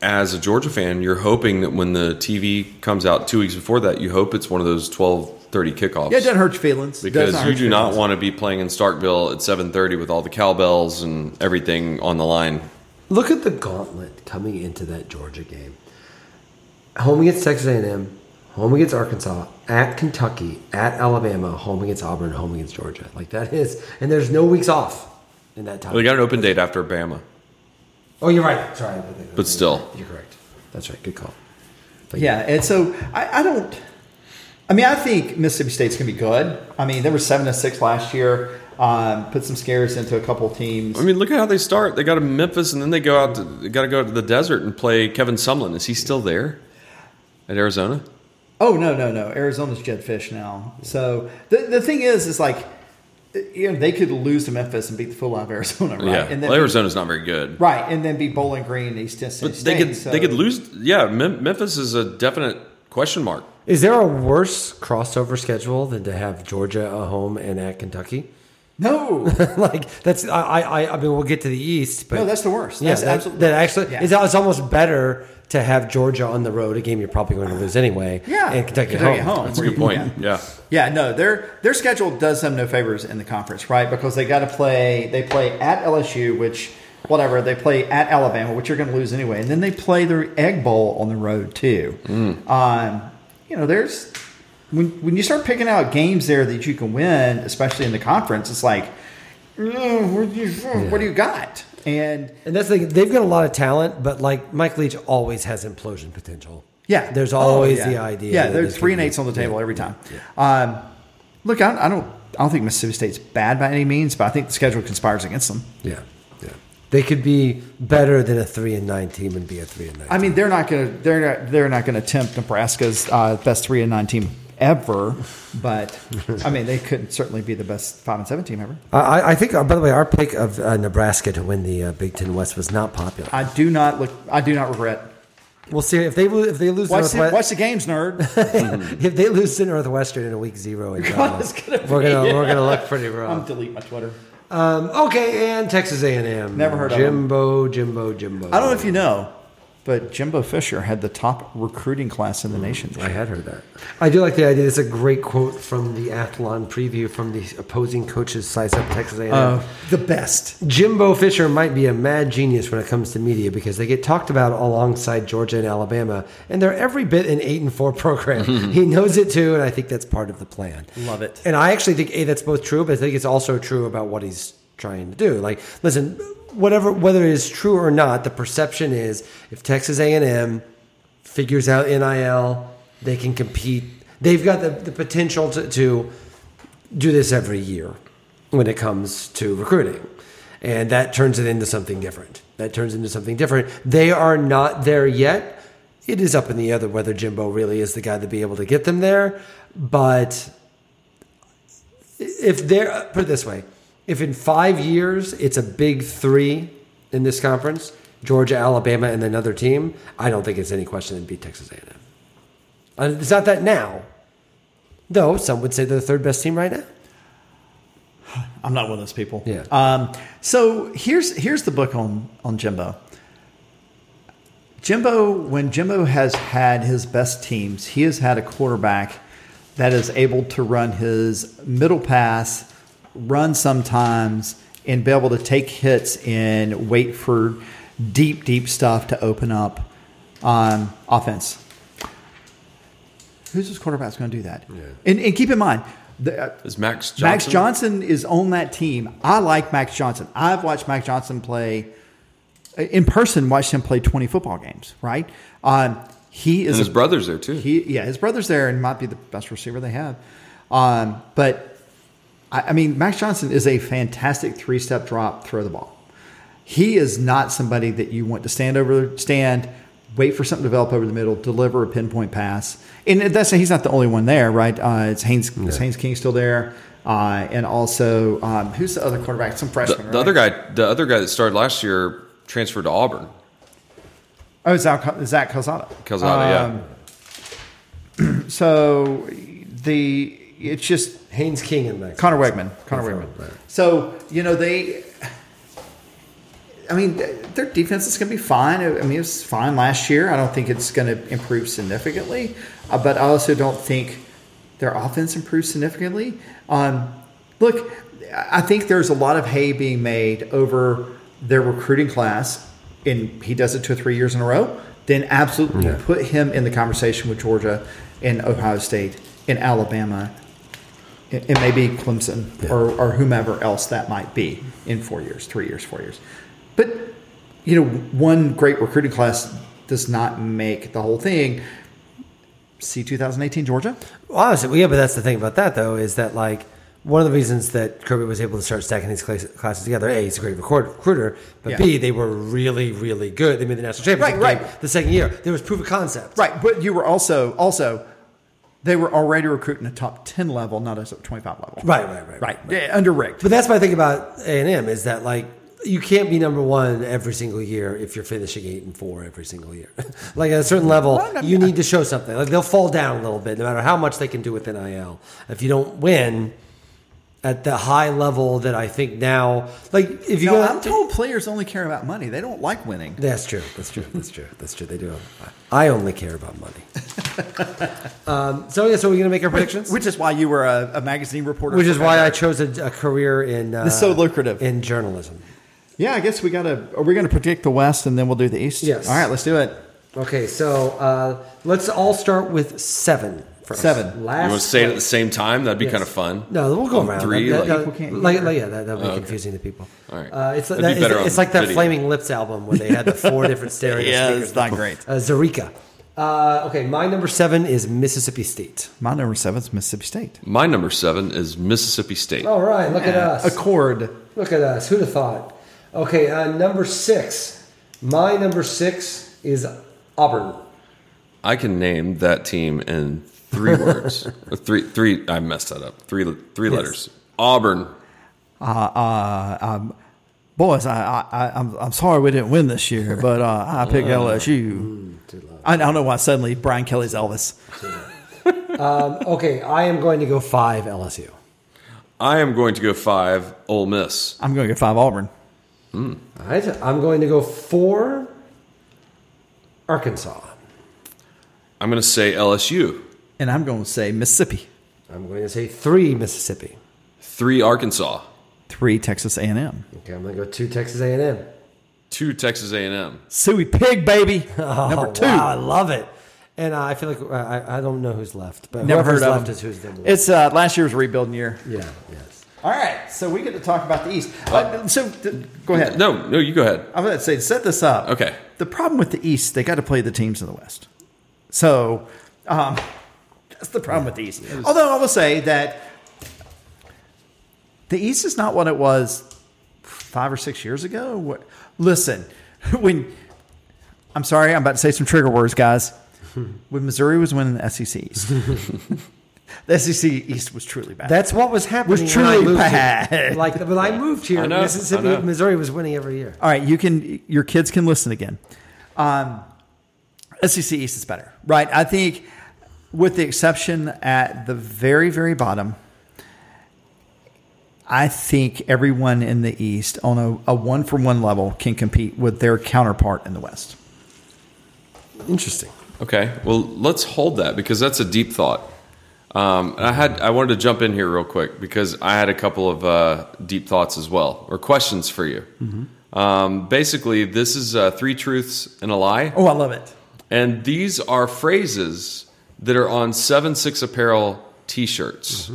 as a Georgia fan, you're hoping that when the TV comes out two weeks before that, you hope it's one of those 12:30 kickoffs. yeah, it doesn't hurt your feelings because you do your not feelings. want to be playing in Starkville at 7:30 with all the cowbells and everything on the line. Look at the gauntlet coming into that Georgia game. Home against Texas A&M, home against Arkansas, at Kentucky, at Alabama, home against Auburn, home against Georgia. Like that is, and there's no weeks off in that time. We got an open date after Bama. Oh, you're right. Sorry, But still. you're correct. That's right. Good call. But Yeah, and so I, I don't. I mean, I think Mississippi State's going to be good. I mean, they were seven to six last year. Um, put some scares into a couple teams. I mean, look at how they start. They go to Memphis, and then they go out. To, they got to go to the desert and play Kevin Sumlin. Is he still there at Arizona? Oh no, no, no! Arizona's Jedd Fisch now. So the the thing is, is like, you know, they could lose to Memphis and beat the full out of Arizona, right? Yeah, And well, Arizona's not very good. right, and then beat Bowling Green, and East Tennessee But State. they could so- they could lose. Yeah, Mem- Memphis is a definite question mark. Is there a worse crossover schedule than to have Georgia at home and at Kentucky? No, like that's I, I I mean we'll get to the East, but no, that's the worst. yeah, That's that, absolutely that actually Yeah. it's, it's almost better to have Georgia on the road, a game you're probably going to lose anyway. Yeah, and Kentucky, Kentucky at at home. home. That's a good you- point. Yeah. Yeah, no, their their schedule does them no favors in the conference, right? Because they got to play. They play at LSU, which whatever they play at Alabama, which you're going to lose anyway, and then they play their Egg Bowl on the road too. Um, you know, there's when when you start picking out games there that you can win, especially in the conference, it's like, mm, what, do you, what do you got? And And that's the thing, they've got a lot of talent, but like Mike Leach always has implosion potential. Yeah, there's Oh, always yeah. the idea. Yeah, there's three and eights on the table yeah. every time. Um, look, I, I don't, I don't think Mississippi State's bad by any means, but I think the schedule conspires against them. Yeah, yeah. They could be better than a three and nine team and be a three and nine. I mean, they're not going to, they're not, they're not going to tempt Nebraska's uh, best three and nine team ever, but I mean, they could certainly be the best five and seven team ever. I, I think. Uh, by the way, our pick of uh, Nebraska to win the uh, Big Ten West was not popular. I do not look, I do not regret. We'll see if they if they lose Watch the, Northwest- watch the games, nerd. if they lose to Northwestern in a week zero, in God, gonna we're gonna we're gonna look pretty wrong. I'm rough. delete my Twitter. Um, okay, and Texas A and M. Never heard of 'em. Jimbo, Jimbo, Jimbo. I don't know if you know, but Jimbo Fisher had the top recruiting class in the nation. I had heard that. I do like the idea. It's a great quote from the Athlon preview from the opposing coaches size up Texas A&M. Uh, the best. Jimbo Fisher might be a mad genius when it comes to media because they get talked about alongside Georgia and Alabama, and they're every bit an eight and four program. he knows it too, and I think that's part of the plan. Love it. And I actually think a that's both true, but I think it's also true about what he's trying to do. Like, listen, whatever whether it is true or not, the perception is if Texas A and M figures out NIL, they can compete. They've got the, the potential to, to do this every year when it comes to recruiting. And that turns it into something different. That turns into something different. They are not there yet. It is up in the air whether Jimbo really is the guy to be able to get them there. But if they're, put it this way, if in five years it's a big three in this conference, Georgia, Alabama, and another team, I don't think it's any question it'd be Texas A&M. It's not that now. Though some would say they're the third best team right now. I'm not one of those people. Yeah. Um, so here's here's the book on on Jimbo. Jimbo, when Jimbo has had his best teams, he has had a quarterback that is able to run his middle pass, run sometimes, and be able to take hits and wait for deep, deep stuff to open up on offense. Who's this quarterback's going to do that? And, and keep in mind, the, uh, Is Max Johnson? Max Johnson is on that team. I like Max Johnson. I've watched Max Johnson play in person. Watched him play twenty football games. Right. Um, he is And his a- brother's there too. He yeah, his brother's there and might be the best receiver they have. Um, but I, I mean, Max Johnson is a fantastic three step drop, throw the ball. He is not somebody that you want to stand over, stand, wait for something to develop over the middle, deliver a pinpoint pass. And that's he's not the only one there, right? Uh, it's Haynes, is Haynes King still there, uh, and also um, who's the other quarterback? Some freshman. the right? other guy, the other guy that started last year, transferred to Auburn. Oh, Zach, Zach Calzada. Calzada, Um, So the it's just Haynes King and Max. Connor Wegman. Connor That's Wegman. right, right. So you know they. I mean, their defense is going to be fine. I mean, it was fine last year. I don't think it's going to improve significantly, uh, but I also don't think their offense improves significantly. Um, look, I think there's a lot of hay being made over their recruiting class, and he does it two or three years in a row. Then absolutely Yeah. put him in the conversation with Georgia and Ohio State and Alabama it, it may be Clemson or, or whomever else that might be in four years, three years, four years. But, you know, one great recruiting class does not make the whole thing. See 2018 Georgia? Well, honestly, well, yeah, but that's the thing about that though is that like one of the reasons that Kirby was able to start stacking these classes together, A, he's a great recruiter, but Yeah. B, they were really, really good. They made the national championship Right, game right. the second year. There was proof of concept. Right, but you were also also they were already recruiting a top ten level, not a twenty five level. Right, right, right, right. Yeah, under rigged. But that's my thing about A and M is that like you can't be number one every single year if you're finishing eight and four every single year. like at a certain level, Well, I mean, you need to show something. Like they'll fall down a little bit, no matter how much they can do with NIL. If you don't win at the high level that I think now, like if you No, go, I'm told players only care about money. They don't like winning. that's true. That's true. That's true. That's true. They do. I only care about money. um, so yeah, so we're gonna make our predictions. Which is why you were a, a magazine reporter. Which is why I chose a, a career in. Uh, It's so lucrative. in journalism. Yeah, I guess we got to. Are we going to predict the West and then we'll do the East? Yes. All right, let's do it. Okay, so uh, let's all start with seven. First. Seven. Last. You want to say it at the same time? That'd be Yes. kind of fun. No, we'll go On around. Three, That- like- that- People can't like, like, yeah, that, that'll be Oh, okay. confusing to people. All right. Uh, it's That'd that, be better it's, it's like that video. Flaming Lips album where they had the four different stereo Yeah, speakers. it's not great. Uh, Zaireeka. Uh, okay, my number seven is Mississippi State. My number seven is Mississippi State. My number seven is Mississippi State. All right, look at us. Accord. Look at us. Who'd have thought? Okay, uh, number six. My number six is Auburn. I can name that team in three words. Three, three. I messed that up. Three, three letters. Auburn. Uh, uh, um, boys, I, I, I, I'm, I'm sorry we didn't win this year, but uh, I picked LSU. I, I don't know why suddenly Brian Kelly's Elvis. Okay, I am going to go five LSU. I am going to go five. Ole Miss. I'm going to go five Auburn. All right, I'm going to go four Arkansas. I'm going to say LSU. And I'm going to say Mississippi. I'm going to say three Mississippi. Three Arkansas. Three Texas A&M. Okay, I'm going to go two Texas A&M. Two Texas A&M. Suey Pig, baby. Number two. Wow, I love it. And uh, I feel like uh, I, I don't know who's left, but Never whoever's heard of left them. is who's number one. It's uh, last year's rebuilding year. Yeah, yes. All right, so we get to talk about the East. Uh, so th- go ahead. No, no, you go ahead. I'm going to say set this up. Okay. The problem with the East, they got to play the teams in the West. So um, that's the problem with the East. Although I will say that the East is not what it was five or six years ago. What, listen, when I'm sorry, I'm about to say some trigger words, guys. When Missouri was winning the SEC East, the SEC East was truly bad. That's what was happening. Was when I truly moved bad. Here. Like when I moved here, I know, Mississippi, I know. Missouri was winning every year. All right, you can your kids can listen again. Um, SEC East is better, right? I think, with the exception at the very very bottom, I think everyone in the East on a, a one for one level can compete with their counterpart in the West. Interesting. Okay, well, let's hold that because that's a deep thought. Um, and I had I wanted to jump in here real quick because I had a couple of uh, deep thoughts as well or questions for you. Um, basically, this is uh, three truths and a lie, Oh, I love it. and these are phrases that are on Seven Six Apparel T-shirts.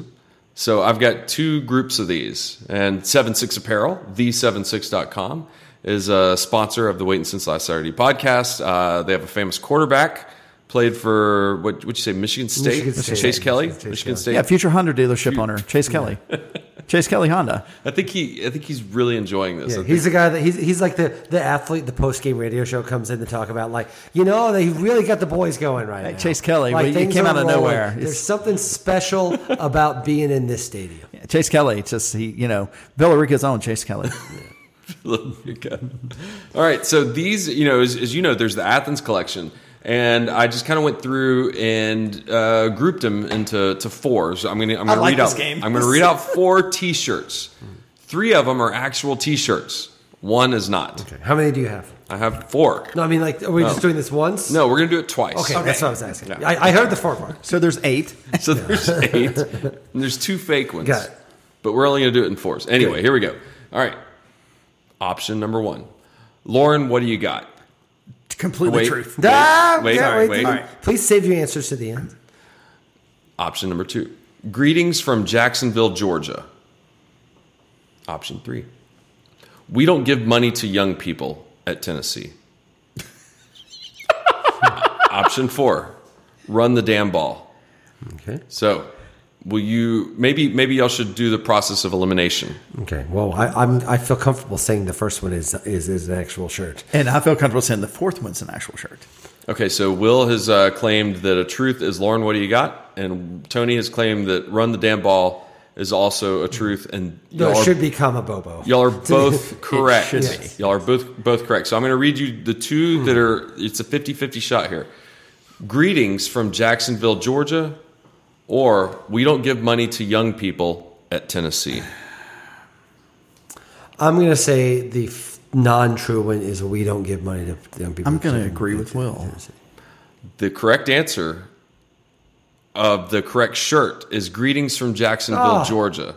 So I've got two groups of these, and Seven Six Apparel, the76.com, is a sponsor of the Waiting Since Last Saturday podcast. Uh, they have a famous quarterback, played for what would you say, Michigan State? Michigan State. Chase Kelly, Chase Michigan State. Yeah, future Honda dealership owner Chase Kelly. Chase Kelly Honda. I think he, I think he's really enjoying this. Yeah, he's the guy that he's, he's like the, the athlete. The post game radio show comes in to talk about like you know they really got the boys going right Hey, now. Chase Kelly, well, you came out of rolling. nowhere. There's It's- something special about being in this stadium. Chase Kelly, just he, you know, Villa Rica's own Chase Kelly. You're. All right, so these, you know, as, as you know, there's the Athens collection, and I just kind of went through and uh, grouped them into to four. So I'm gonna I'm gonna like read this out game. I'm gonna read out four T-shirts. Three of them are actual T-shirts. One is not. Okay. How many do you have? I have four. No, I mean like are we just doing this once? No, we're gonna do it twice. Okay, that's what I was asking. Yeah. I, I heard the four part. So there's eight. So there's eight. And there's two fake ones. Got it. But we're only going to do it in fours. Anyway, here we go. All right. Option number one. Lauren, what do you got? Completely Wait. truth. Ah, wait, yeah, sorry, wait, wait. Please save your answers to the end. Option number two. Greetings from Jacksonville, Georgia. Option three. We don't give money to young people at Tennessee. Option four. Run the damn ball. Okay. So, will you maybe maybe y'all should do the process of elimination? Okay. Well, I, I'm I feel comfortable saying the first one is is is an actual shirt. And I feel comfortable saying the fourth one's an actual shirt. Okay, so Will has uh, claimed that a truth is Lauren. What do you got? And Tony has claimed that run the damn ball is also a truth. And No, y'all it are- should become a Bobo. Y'all are both correct. should. Y'all are both both correct. So I'm going to read you the two that are. It's a 50-50 shot here. Greetings from Jacksonville, Georgia, or we don't give money to young people at Tennessee. I'm going to say the f- non-true one is we don't give money to young people. I'm going to to- agree with Will. The correct answer of the correct shirt is greetings from Jacksonville, Oh. Georgia.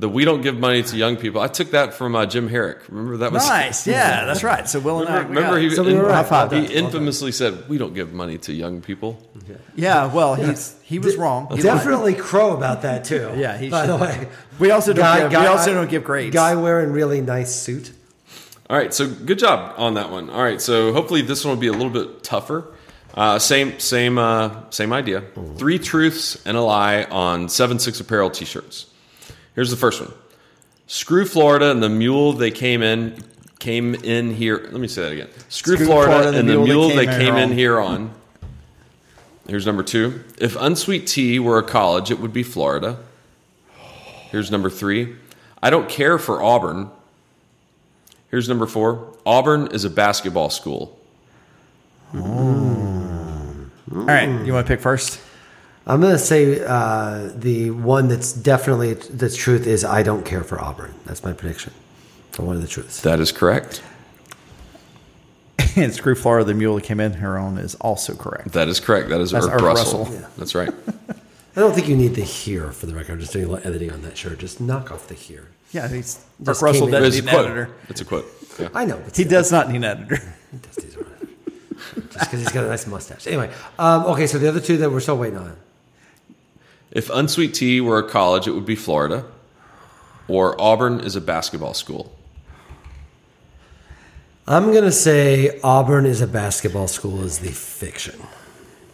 The we don't give money to young people. I took that from uh, Jim Harrick. Remember that was Nice. Yeah, that's right. So Will and I. Remember, we remember it. he, So we were right. He infamously said, "We don't give money to young people." Yeah, yeah well, he's he was wrong. He lied. Definitely crow about that too. Yeah, he by the way. We also don't give- we also don't give grades. Guy wearing really nice suit. All right, so good job on that one. All right, so hopefully this one will be a little bit tougher. Uh, same, same, uh, same idea. Three truths and a lie on seven six apparel T-shirts. Here's the first one: Screw Florida and the mule they came in came in here. Let me say that again. Screw, Screw Florida, and the mule they came, in on. here on. Here's number two: If unsweet tea were a college, it would be Florida. Here's number three: I don't care for Auburn. Here's number four. Auburn is a basketball school. All right, you want to pick first? I'm going to say uh, the one that's definitely the truth is I don't care for Auburn. That's my prediction for one of the truths. That is correct. and Screw Florida, the mule that came in her own is also correct. That is correct. That is That's Erk Erk Russell. Russell. That's right. I don't think you need the here for the record. I'm just doing a little editing on that shirt. Just knock off the here. Yeah, he's Just Mark Russell doesn't need an quote. editor. It's a quote. Yeah. I know. But He does not need an editor. He does these around. Just because he's got a nice mustache. Anyway, um, okay. So the other two that we're still waiting on. If unsweet tea were a college, it would be Florida. Or Auburn is a basketball school. I'm going to say Auburn is a basketball school is the fiction.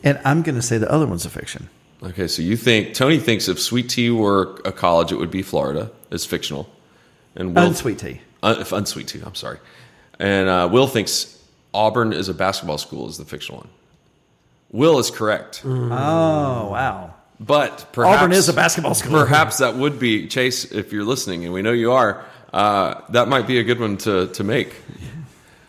And I'm going to say the other one's a fiction. Okay, so you think Tony thinks if sweet tea were a college, it would be Florida. It's fictional. And Will, Unsweet tea. Uh, if unsweet tea, I'm sorry. And uh, Will thinks Auburn is a basketball school is the fictional one. Will is correct. Oh, wow. But perhaps Auburn is a basketball school. Perhaps that would be Chase if you're listening, and we know you are. Uh, that might be a good one to to make.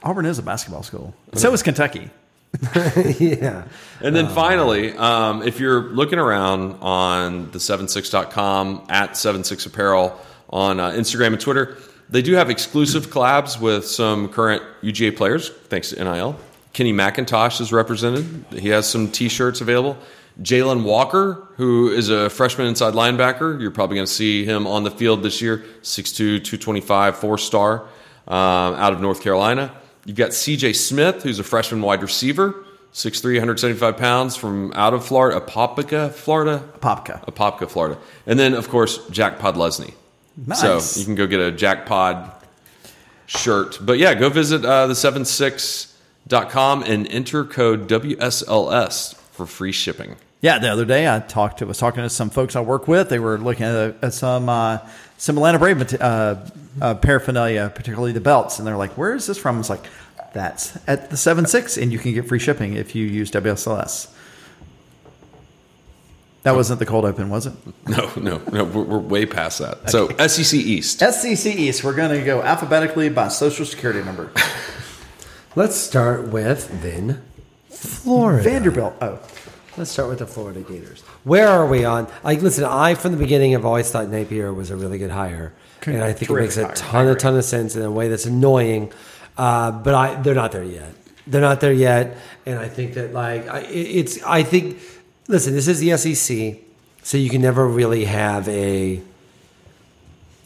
Auburn is a basketball school. So is Kentucky. yeah. And then finally, um, if you're looking around on the 76.com at 76 Apparel on uh, Instagram and Twitter, they do have exclusive collabs with some current UGA players, thanks to NIL. Kenny McIntosh is represented. He has some t shirts available. Jalen Walker, who is a freshman inside linebacker, you're probably going to see him on the field this year 6'2, 225, four star um, out of North Carolina. You've got CJ Smith, who's a freshman wide receiver, 6'3, 175 pounds from out of Florida, Apopka, Florida. Popka. Apopka, Florida. And then, of course, Jack Podlesny. Nice. So you can go get a Jack Pod shirt. But yeah, go visit uh, the76.com and enter code WSLS for free shipping. Yeah, the other day I talked to was talking to some folks I work with. They were looking at, at some uh, some Atlanta Brave uh, uh, paraphernalia, particularly the belts, and they're like, "Where is this from?" It's like, "That's at the seven six, and you can get free shipping if you use WSLS." That wasn't the cold open, was it? No, no, no, we're, we're way past that. So SEC East. SCC East. We're going to go alphabetically by social security number. Let's start with then Florida. Vanderbilt. Oh, Let's start with the Florida Gators. Where are we on? Like, listen, I from the beginning have always thought Napier was a really good hire, and I think it makes a hire. ton, a ton of sense in a way that's annoying. Uh, but I, they're not there yet. They're not there yet, and I think that like I, it's. I think. Listen, this is the SEC, so you can never really have a.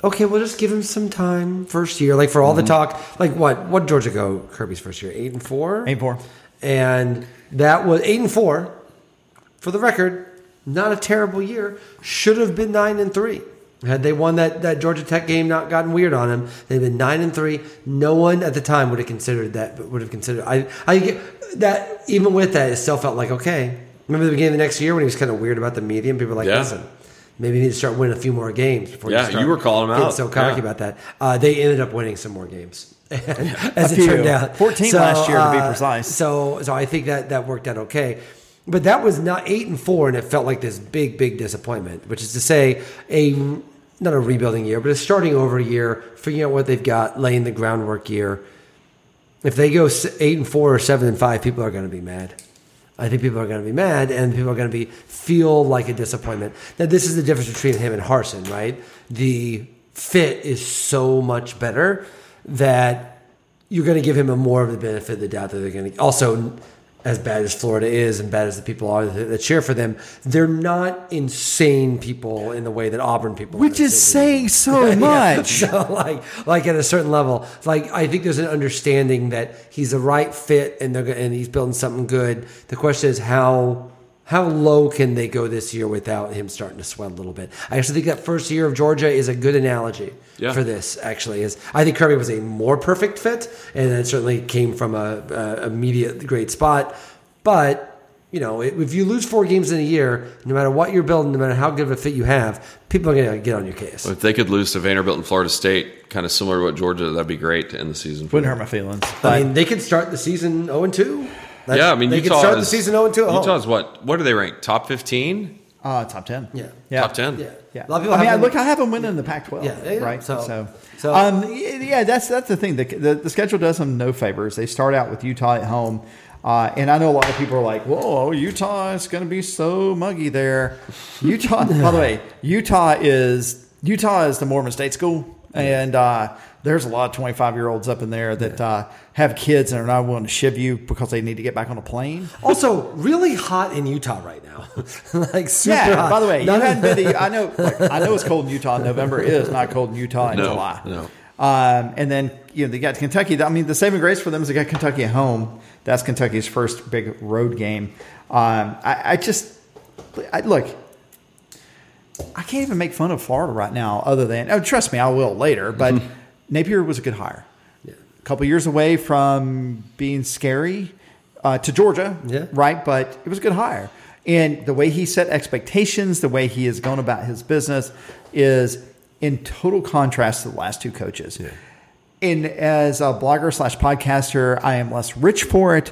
Okay, we'll just give him some time first year. Like for all the talk, like what? What Georgia go Kirby's first year? Eight and four. eight and four. and that was eight and four. For the record, not a terrible year. Should have been nine and three. Had they won that, that Georgia Tech game, not gotten weird on them, they'd been nine and three. No one at the time would have considered that. But would have considered I I get that even with that, it still felt like okay. Remember the beginning of the next year when he was kind of weird about the medium. People were like, Yeah. listen, maybe they need to start winning a few more games before. Yeah, you, start you were calling them getting out. So cocky Yeah. about that. Uh, they ended up winning some more games. as A it few. turned out, 14 last year, to be precise. So, so I think that that worked out okay. But that was not eight and four, and it felt like this big, big disappointment. Which is to say, a not a rebuilding year, but a starting over year, figuring out what they've got, laying the groundwork year. If they go eight and four or seven and five, people are going to be mad. I think people are going to be mad, and people are going to be feel like a disappointment. Now, this is the difference between him and Harsin, right? The fit is so much better that you're going to give him a more of the benefit of the doubt that they're going to. Also, as bad as Florida is, and bad as the people are that, that cheer for them, they're not insane people in the way that Auburn people, Which is saying so much. So like like at a certain level, like I think there's an understanding that he's the right fit and they're and he's building something good. The question is how how low can they go this year without him starting to sweat a little bit? I actually think that first year of Georgia is a good analogy Yeah. for this. Actually, is I think Kirby was a more perfect fit, and it certainly came from a, a immediate great spot. But you know, if you lose four games in a year, no matter what you're building, no matter how good of a fit you have, people are going to get on your case. If they could lose to Vanderbilt and Florida State, kind of similar to what Georgia, that'd be great to end the season. for Wouldn't them. hurt my feelings. I mean, they could start the season 0 and 2. That's- yeah, I mean, they Utah could start is, the season 0 and 2 at home. Utah's what? What are they ranked? Top fifteen? uh, top ten. Yeah. yeah. Top ten? Yeah. Yeah, A lot of people I mean, have I, them- look, I have them winning in the Pac-12. Yeah, yeah, yeah. right. So- So, so- um, yeah, that's that's the thing. The, the the schedule does them no favors. They start out with Utah at home, uh, and I know a lot of people are like, "Whoa, Utah is going to be so muggy there." Utah, by the way, Utah is Utah is the Mormon State school, and uh, there's a lot of 25 year olds up in there that uh, have kids and are not willing to shiv you because they need to get back on a plane. Also, really hot in Utah right now. like super Yeah. hot. By the way, you None of- hadn't been. To, I know. Like, I know it's cold in Utah in November. It is not cold in Utah in No, July. no. Um, and then you know they got Kentucky. I mean, the saving grace for them is they got Kentucky at home. That's Kentucky's first big road game. Um, I, I just I, look. I can't even make fun of Florida right now, other than oh, trust me, I will later. But Mm-hmm. Napier was a good hire. A couple years away from being scary uh, to Georgia, Yeah. right? But it was a good hire. And the way he set expectations, the way he has gone about his business is in total contrast to the last two coaches. And as a blogger slash podcaster, I am less rich for it,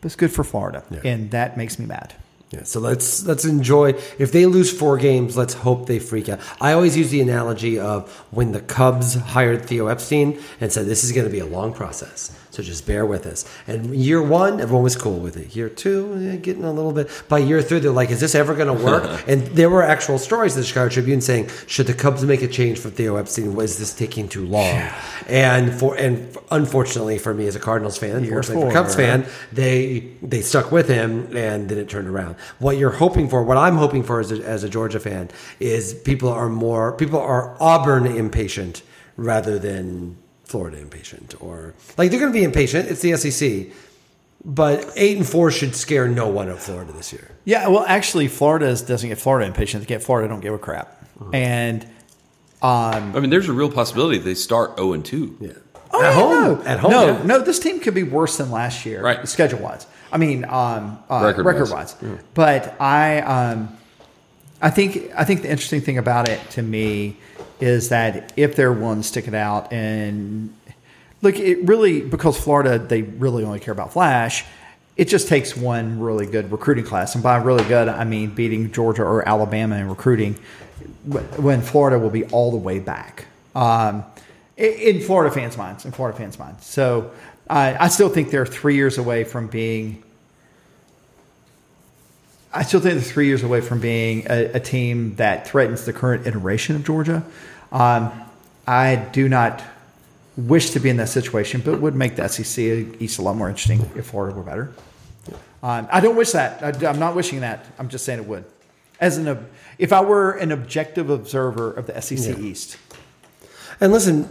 but it's good for Florida. And that makes me mad. Yeah, so let's let's enjoy. If they lose four games, let's hope they freak out. I always use the analogy of when the Cubs hired Theo Epstein and said this is going to be a long process, so just bear with us. And year one, everyone was cool with it. Year two, eh, getting a little bit. By year three, they're like, "Is this ever going to work?" and there were actual stories in the Chicago Tribune saying, "Should the Cubs make a change for Theo Epstein? Was this taking too long?" And for and unfortunately for me as a Cardinals fan, unfortunately for a Cubs fan, they they stuck with him and then it turned around. What you're hoping for, what I'm hoping for as a, as a Georgia fan, is people are more people are Auburn impatient rather than Florida impatient, or like they're going to be impatient. It's the SEC, but eight and four should scare no one at Florida this year. Yeah, well, actually, Florida doesn't get Florida impatient. They get Florida don't give a crap. And I mean, there's a real possibility they start zero and two. Yeah, Oh, at yeah, home, no. at home. No, yeah. no, this team could be worse than last year, Right. Schedule wise. I mean, um, uh, Record-wise. record wise. But I, um, I think, I think the interesting thing about it to me is that if they're willing to stick it out and look, it really because Florida they really only care about flash. It just takes one really good recruiting class, and by really good, I mean beating Georgia or Alabama in recruiting. When Florida will be all the way back, um, in Florida fans' minds, in Florida fans' minds. So I I still think they're three years away from being. I still think they're three years away from being a, a team that threatens the current iteration of Georgia. Um, I do not wish to be in that situation, but would make the SEC East a lot more interesting if Florida were better. Um, I don't wish that. I, am not wishing that. I'm just saying it would. As an, if I were an objective observer of the SEC East, And listen,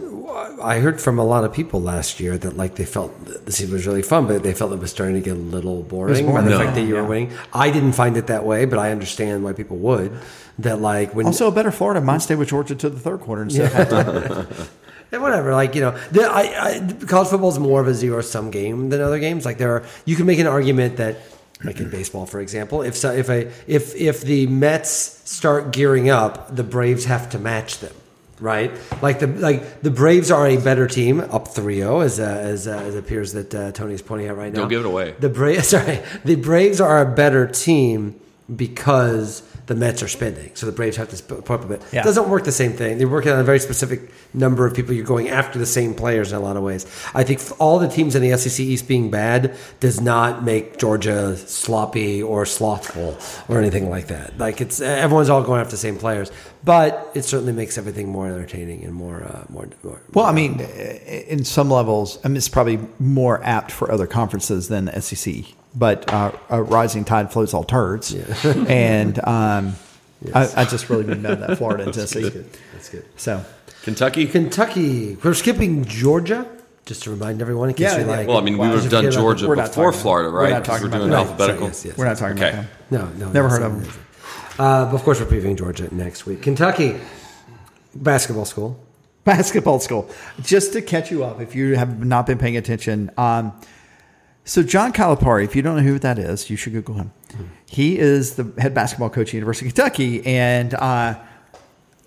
I heard from a lot of people last year that like they felt the season was really fun, but they felt it was starting to get a little boring, by the No. fact that you were winning. I didn't find it that way, but I understand why people would. That like when also a better Florida might stay with Georgia to the third quarter instead of halftime. And whatever, like you know, the, I, I, college football is more of a zero sum game than other games. Like there are, you can make an argument that like in baseball, for example. If so, if a if if the Mets start gearing up, the Braves have to match them. Right, like the like the Braves are a better team, up 3-0, as uh, as, uh, as it appears that uh, Tony's pointing out right now. Don't give it away. The Braves, sorry, the Braves are a better team because the Mets are spending. So the Braves have to put up a bit. Yeah. It doesn't work the same thing. They're working on a very specific number of people. You're going after the same players in a lot of ways. I think all the teams in the SEC East being bad does not make Georgia sloppy or slothful or anything like that. Like it's everyone's all going after the same players, but it certainly makes everything more entertaining and more uh, more, more. Well, I mean, in some levels, I mean, it's probably more apt for other conferences than the SEC. But uh, a rising tide floats all turds, and um, I, I just really didn't know that Florida and Tennessee. That's good. So Kentucky. Kentucky. We're skipping Georgia. Just to remind everyone, in case Yeah, you yeah. like. Well, I mean, we would have done Georgia We're not before talking about- Florida, we're right? not 'Cause talking we're doing about that. alphabetical. Yes, yes. we're not talking Okay. about them. No, no, Never no, heard of them. Uh, but of course, we're previewing Georgia next week. Kentucky basketball school. basketball school. Just to catch you up, if you have not been paying attention, um, so John Calipari, if you don't know who that is, you should Google him. He is the head basketball coach at University of Kentucky, and uh,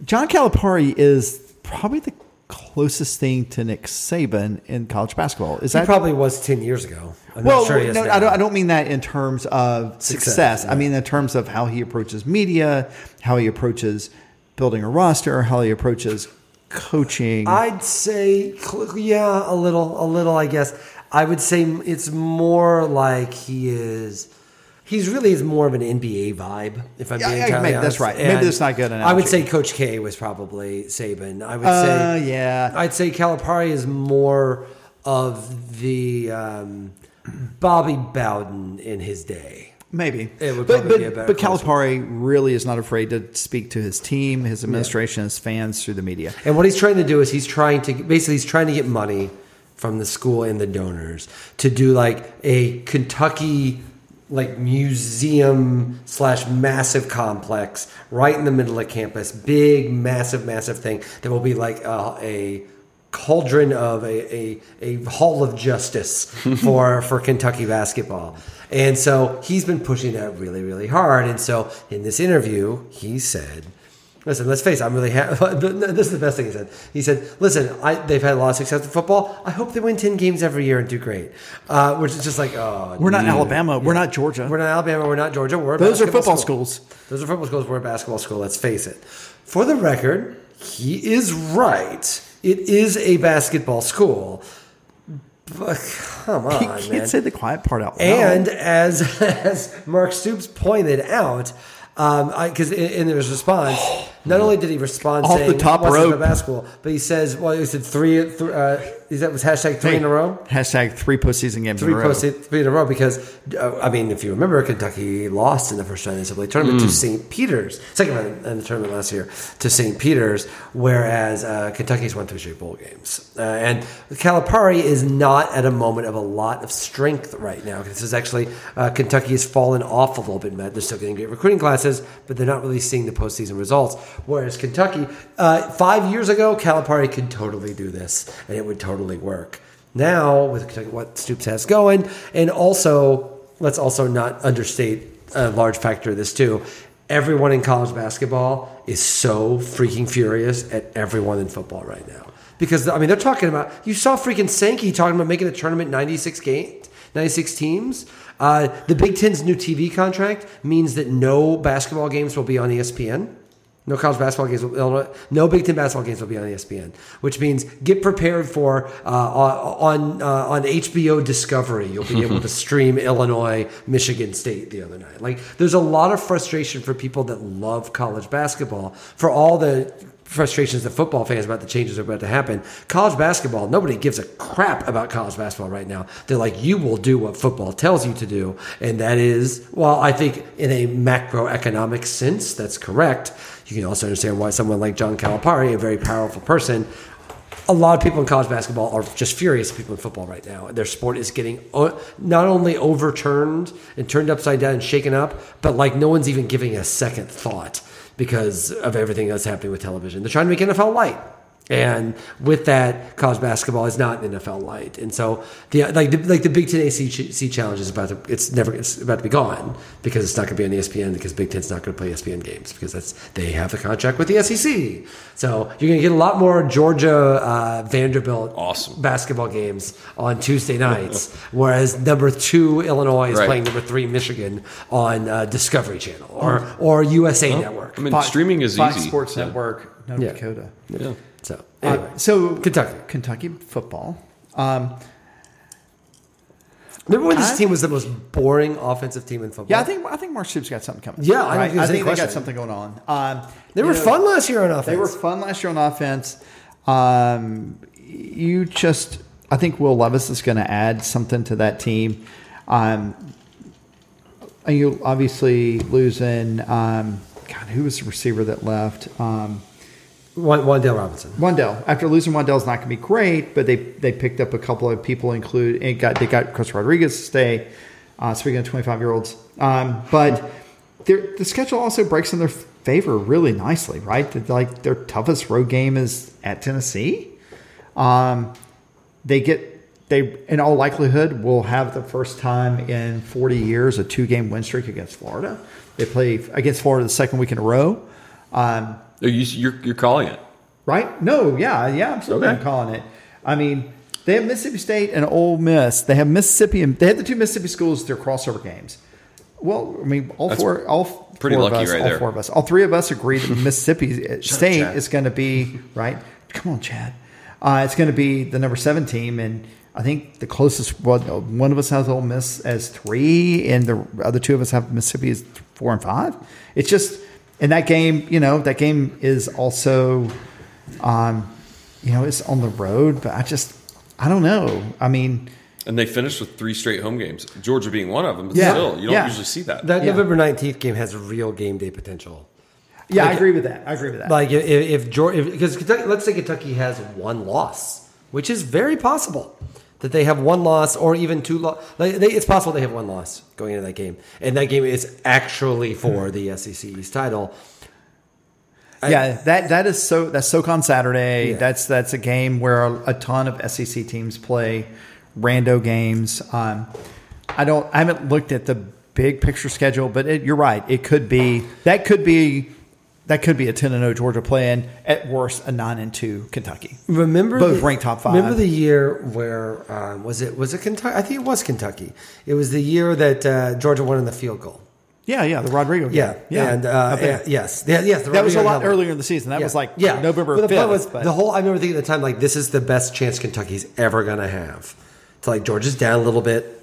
John Calipari is probably the closest thing to Nick Saban in college basketball. Is He that probably was ten years ago. I'm well, not sure he is no. I don't. I don't mean that in terms of success. Success, I mean in terms of how he approaches media, how he approaches building a roster, how he approaches coaching. I'd say, yeah, a little, a little. I guess I would say it's more like he is. He's really is more of an NBA vibe. If I'm Yeah, being yeah, entirely maybe that's right. Maybe And that's not good I would say Coach K was probably Saban. I would Uh, say, yeah. I'd say Calipari is more of the um, Bobby Bowden in his day. Maybe, It would but probably but, be a better but Calipari really is not afraid to speak to his team, his administration, his fans through the media. And what he's trying to do is he's trying to basically he's trying to get money from the school and the donors to do like a Kentucky like museum slash massive complex right in the middle of campus, big massive massive thing that will be like a, a cauldron of a, a, a hall of justice for for Kentucky basketball. And so he's been pushing that really, really hard. And so in this interview, he said, Listen, let's face it. I'm really happy. This is the best thing he said. He said, "Listen, I, they've had a lot of success in football. I hope they win ten games every year and do great." Uh, which is just like, oh, We're not dude. Alabama. We're not Georgia. We're not Alabama. We're not Georgia. We're Those are football school. schools. Those are football schools. We're a basketball school. Let's face it. For the record, he is right. It is a basketball school. But come on, you can't man. say the quiet part out loud. And as as Mark Stoops pointed out, because in, in his response, not only did he respond Off saying the top "What's rope." the basketball, but he says, well, he said three. Th- uh, is that was hashtag three in a row? Hashtag three postseason games Three in a row. three in a row because uh, I mean, if you remember, Kentucky lost in the first round of the NCAA tournament to St. Peter's, second round in the tournament last year to St. Peter's, whereas uh, Kentucky's won three straight bowl games. Uh, and Calipari is not at a moment of a lot of strength right now. This is actually uh, Kentucky has fallen off a little bit. Matt, they're still getting great recruiting classes, but they're not really seeing the postseason results. Whereas Kentucky, uh, five years ago, Calipari could totally do this, and it would totally work now with what Stoops has going, and also let's also not understate a large factor of this too. Everyone in college basketball is so freaking furious at everyone in football right now because I mean they're talking about. You saw freaking Sankey talking about making the tournament ninety six games, ninety six teams. Uh, the Big Ten's new TV contract means that no basketball games will be on ESPN. No college basketball games. Will, no Big Ten basketball games will be on ESPN, which means get prepared for uh, on uh, on HBO Discovery. You'll be able to stream Illinois, Michigan State the other night. Like, there's a lot of frustration for people that love college basketball. For all the frustrations that football fans about the changes that are about to happen. College basketball, nobody gives a crap about college basketball right now. They're like, you will do what football tells you to do. And that is, well, I think in a macroeconomic sense, that's correct. You can also understand why someone like John Calipari, a very powerful person, a lot of people in college basketball are just furious at people in football right now. Their sport is getting uh, not only overturned and turned upside down and shaken up, but like no one's even giving a second thought because of everything that's happening with television. They're trying to make NFL light. And with that, college basketball is not NFL light, and so the like the, like the Big Ten ACC challenge is about to it's never it's about to be gone because it's not going to be on the ESPN because Big Ten's not going to play ESPN games because that's they have a contract with the SEC. So you're going to get a lot more Georgia uh, Vanderbilt Awesome. basketball games on Tuesday nights, whereas number two Illinois is Right. playing number three Michigan on uh, Discovery Channel or or USA Network. I mean, Fox- streaming is Fox easy. Sports Yeah. Network, North Yeah. Dakota. Yeah. So Uh, so Kentucky. Kentucky football. Um, Remember when this I- team was the most boring offensive team in football? yeah, I think I think Mark Stoops got something coming. Yeah, I right? think I think they got something going on. Um, they were know, fun last year on offense. They were fun last year on offense. Um, you just, I think Will Levis is going to add something to that team. Um, and you obviously losing. Um, God, who was the receiver that left? Um, Wan'Dale Robinson. Wan'Dale. After losing Wan'Dale's not going to be great, but they they picked up a couple of people, include and got they got Chris Rodriguez to stay. Uh, speaking of twenty five year olds, um, but the schedule also breaks in their favor really nicely, right? Like their toughest road game is at Tennessee. Um, they get they in all likelihood will have the first time in 40 years a two game win streak against Florida. They play against Florida the second week in a row. Um, Oh, you, you're, you're calling it. Right? No, yeah, yeah, absolutely. Okay. I'm calling it. I mean, they have Mississippi State and Ole Miss. They have Mississippi and they have the two Mississippi schools. Their crossover games. Well, I mean, all That's four, all pretty four of lucky us, right all there. four of us, all three of us agree that Mississippi State Chad. is going to be right. Come on, Chad. Uh, it's going to be the number seven team, and I think the closest one, one of us has Ole Miss as three, and the other two of us have Mississippi as four and five. It's just in that game, you know, that game is also, um, you know, it's on the road, but I just, I don't know. I mean, And they finished with three straight home games, Georgia being one of them. But Yeah. still, you don't Yeah. usually see that. That Yeah. November 19th game has real game day potential. yeah, I agree with that. I agree with that. Like if, if Georgia, because Kentucky, let's say Kentucky has one loss, which is very possible that they have one loss or even two loss. Like they, it's possible they have one loss going into that game, and that game is actually for the SEC East title. yeah, that that is so that's SoCon Saturday. Yeah. That's that's a game where a, a ton of SEC teams play rando games. Um, I don't. I haven't looked at the big picture schedule, but it, you're right. It could be that could be that could be a ten and zero Georgia playing at worst a nine and two Kentucky. Remember Both the- ranked top five. Remember the year where um, was it? Was it Kentucky? I think it was Kentucky. It was the year that uh, Georgia won in the field goal. Yeah, yeah, the Rodrigo. Game. Yeah, yeah, and uh, yeah, yes, yeah, yes. the That was a lot earlier in the season. That Yeah. was like yeah. November But the point fifth. was but- the whole. I remember thinking at the time like this is the best chance Kentucky's ever gonna have. It's like Georgia's down a little bit.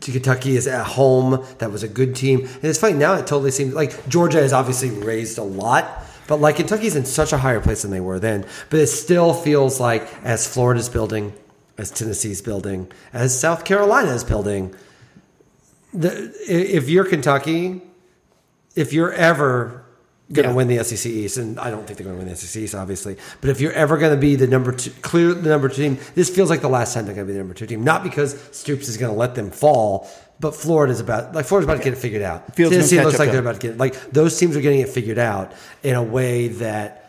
Kentucky is at home. That was a good team, and it's funny now. It totally seems like Georgia has obviously raised a lot, but like Kentucky's in such a higher place than they were then. But it still feels like as Florida's building, as Tennessee's building, as South Carolina's building. The, if you're Kentucky, if you're ever going to Yeah. win the SEC East, and I don't think they're going to win the SEC East, obviously, but if you're ever going to be the number two, clear the number two team, this feels like the last time they're going to be the number two team. Not because Stoops is going to let them fall, but Florida's about like Florida's about to get it figured out. Fields Tennessee looks like they're about to get like those teams are getting it figured out in a way that.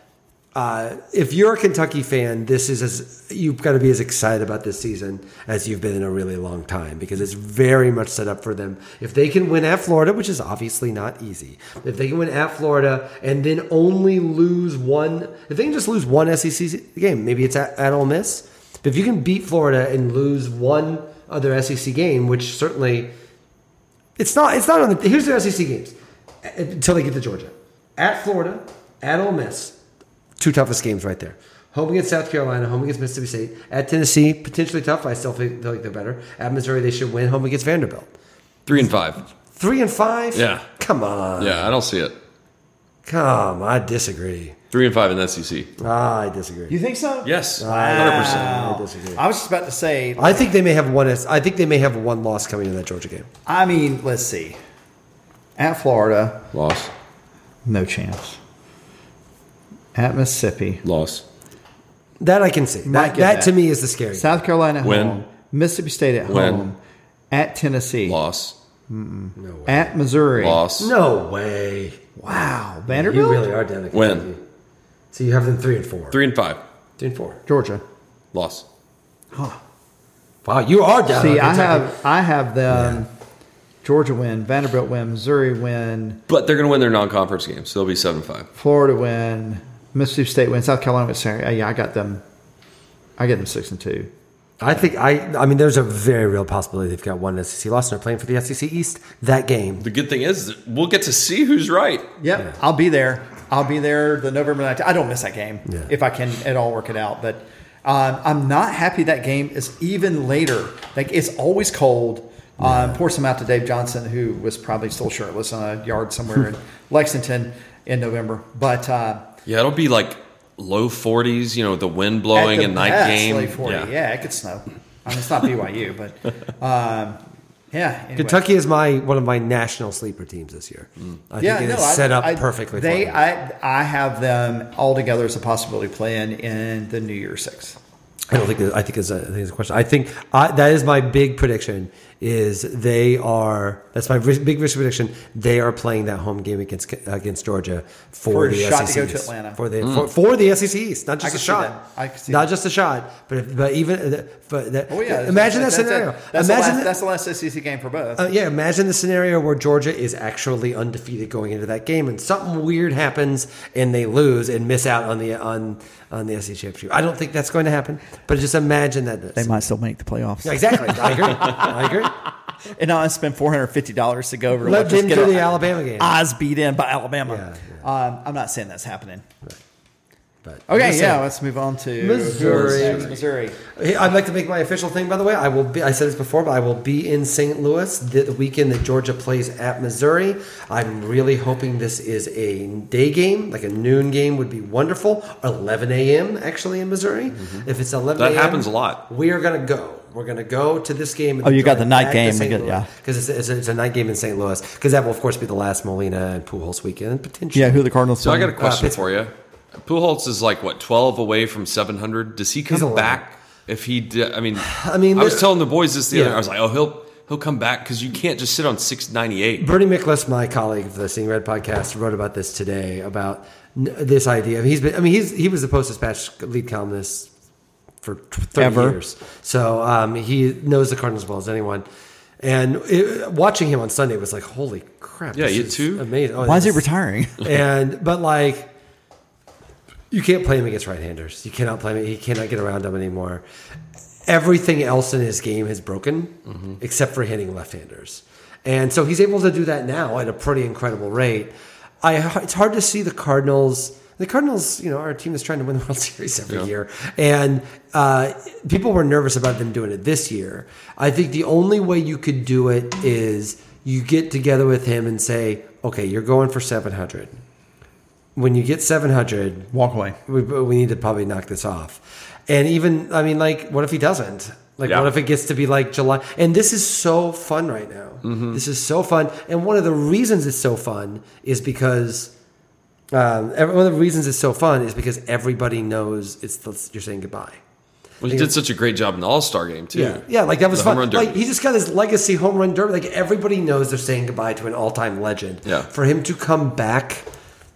Uh, if you're a Kentucky fan, this is as you've got to be as excited about this season as you've been in a really long time because it's very much set up for them. If they can win at Florida, which is obviously not easy, if they can win at Florida and then only lose one, if they can just lose one SEC game, maybe it's at, at Ole Miss. But if you can beat Florida and lose one other SEC game, which certainly it's not. It's not on the. Here's their SEC games until they get to Georgia, at Florida, at Ole Miss, two toughest games right there. Home against South Carolina, home against Mississippi State, at Tennessee, potentially tough. I still feel, feel like they're better. At Missouri, they should win. Home against Vanderbilt, Three and five. three and five. Yeah. come on. Yeah, I don't see it. come. I disagree. Three and five in the SEC. Ah, I disagree. you think so? Yes, hundred I percent. disagree. I was just about to say. I think they may have one. I think they may have one loss coming in that Georgia game. I mean, let's see. At Florida, Loss. no chance. At Mississippi, Loss. That I can see. Might That, get that that. to me is the scary. South Carolina at Win. home, Mississippi State at Win. home, at Tennessee, Loss. No way. at Missouri. Loss. No way. Wow, Vanderbilt. You really are down to Win. Kentucky. So you have them three and four. Three and five. Three and four. Georgia. Loss. Wow, you are down. See, on I Kentucky. have I have them. Georgia win, Vanderbilt win, Missouri win, But they're going to win their non-conference games, so they'll be seven five. Florida win, Mississippi State wins. South Carolina win. Sorry, uh, yeah, I got them. I get them six and two. I think I. I mean, there's a very real possibility they've got one SEC loss and they're playing for the SEC East that game. The good thing is we'll get to see who's right. Yep, I'll be there. I'll be there the November 19th. I don't miss that game Yeah. if I can at all work it out. But um, I'm not happy that game is even later. Like it's always cold. Um, pour some out to Dave Johnson, who was probably still shirtless on a yard somewhere in Lexington in November. But uh, Yeah, it'll be like low forties. You know, the wind at blowing the and night best, game. late 40. Yeah. it could snow. I mean, it's not BYU, but um, yeah. anyway. Kentucky is my one of my national sleeper teams this year. I Yeah, think it no, is I- set up I- perfectly. They, for them. I, I have them all together as a possibility playing in the New Year Six. I don't think. that- I think it's a, I think it's a question. I think I, that is my big prediction. Is they are that's my big risk prediction. They are playing that home game against against Georgia for, For the shot to SEC go to East. Atlanta. for the for, for the SEC East, not just can a shot. that. I see not that. just a shot, but if, but even but that, Oh yeah, imagine that that's scenario. it. That's, imagine the last, that- that's the last SEC game for both. uh, yeah, imagine the scenario where Georgia is actually undefeated going into that game, and something weird happens, and they lose and miss out on the on on the SEC championship. I don't think that's going to happen, but just imagine that. they might still make the playoffs. Yeah, exactly. I agree. I agree. And now I spent four hundred fifty dollars to go over. to Let's them get do our the Alabama game. Eyes beat in by Alabama. Yeah, Um, I'm not saying that's happening. But I'm Okay, just yeah. Let's move on to Missouri. Missouri. I'd like to make my official thing. By the way, I will be. I said this before, but I will be in St. Louis the, the weekend that Georgia plays at Missouri. I'm really hoping this is a day game, like a noon game would be wonderful. 11 a.m. actually in Missouri. If it's 11, That happens a lot. We are going to go. We're going to go to this game. Oh, you got the night game, get- yeah. because it's, it's, a- it's a night game in St. Louis. Because that will of course be the last Molina and Pujols weekend, and potentially. Yeah, who the Cardinals? So I got a question Uh, for you. Pujols is like what twelve away from seven hundred. Does he come back if he? Did, I mean, I mean, I was telling the boys this the other. I was like, oh, he'll he'll come back because you can't just sit on six ninety eight. Bernie Miklasz, my colleague of the Seeing Red podcast, wrote about this today about n- this idea. He's been, I mean, he's he was the Post Dispatch lead columnist for thirty Ever. years, so um, he knows the Cardinals as well as anyone. And it, watching him on Sunday was like, holy crap! Yeah, you too? amazing. Oh, Why is he retiring? and but like you can't play him against right-handers. You cannot play him. He cannot get around them anymore. Everything else in his game has broken, except for hitting left-handers, and so he's able to do that now at a pretty incredible rate. I it's hard to see the Cardinals. The Cardinals, you know, our team is trying to win the World Series every Yeah. year, and uh, people were nervous about them doing it this year. I think the only way you could do it is you get together with him and say, "Okay, you're going for 700." when you get 700 Walk away. we, we need to probably knock this off and even i mean like what if he doesn't like Yeah. what if it gets to be like july and this is so fun right now this is so fun and one of the reasons it's so fun is because um, every- one of the reasons it's so fun is because everybody knows it's the, you're saying goodbye Well, he did such a great job in the All Star game too. yeah, yeah, like that was The fun. home run derby. Like he just got his legacy home run derby. Like everybody knows they're saying goodbye to an all-time legend. Yeah. For him to come back,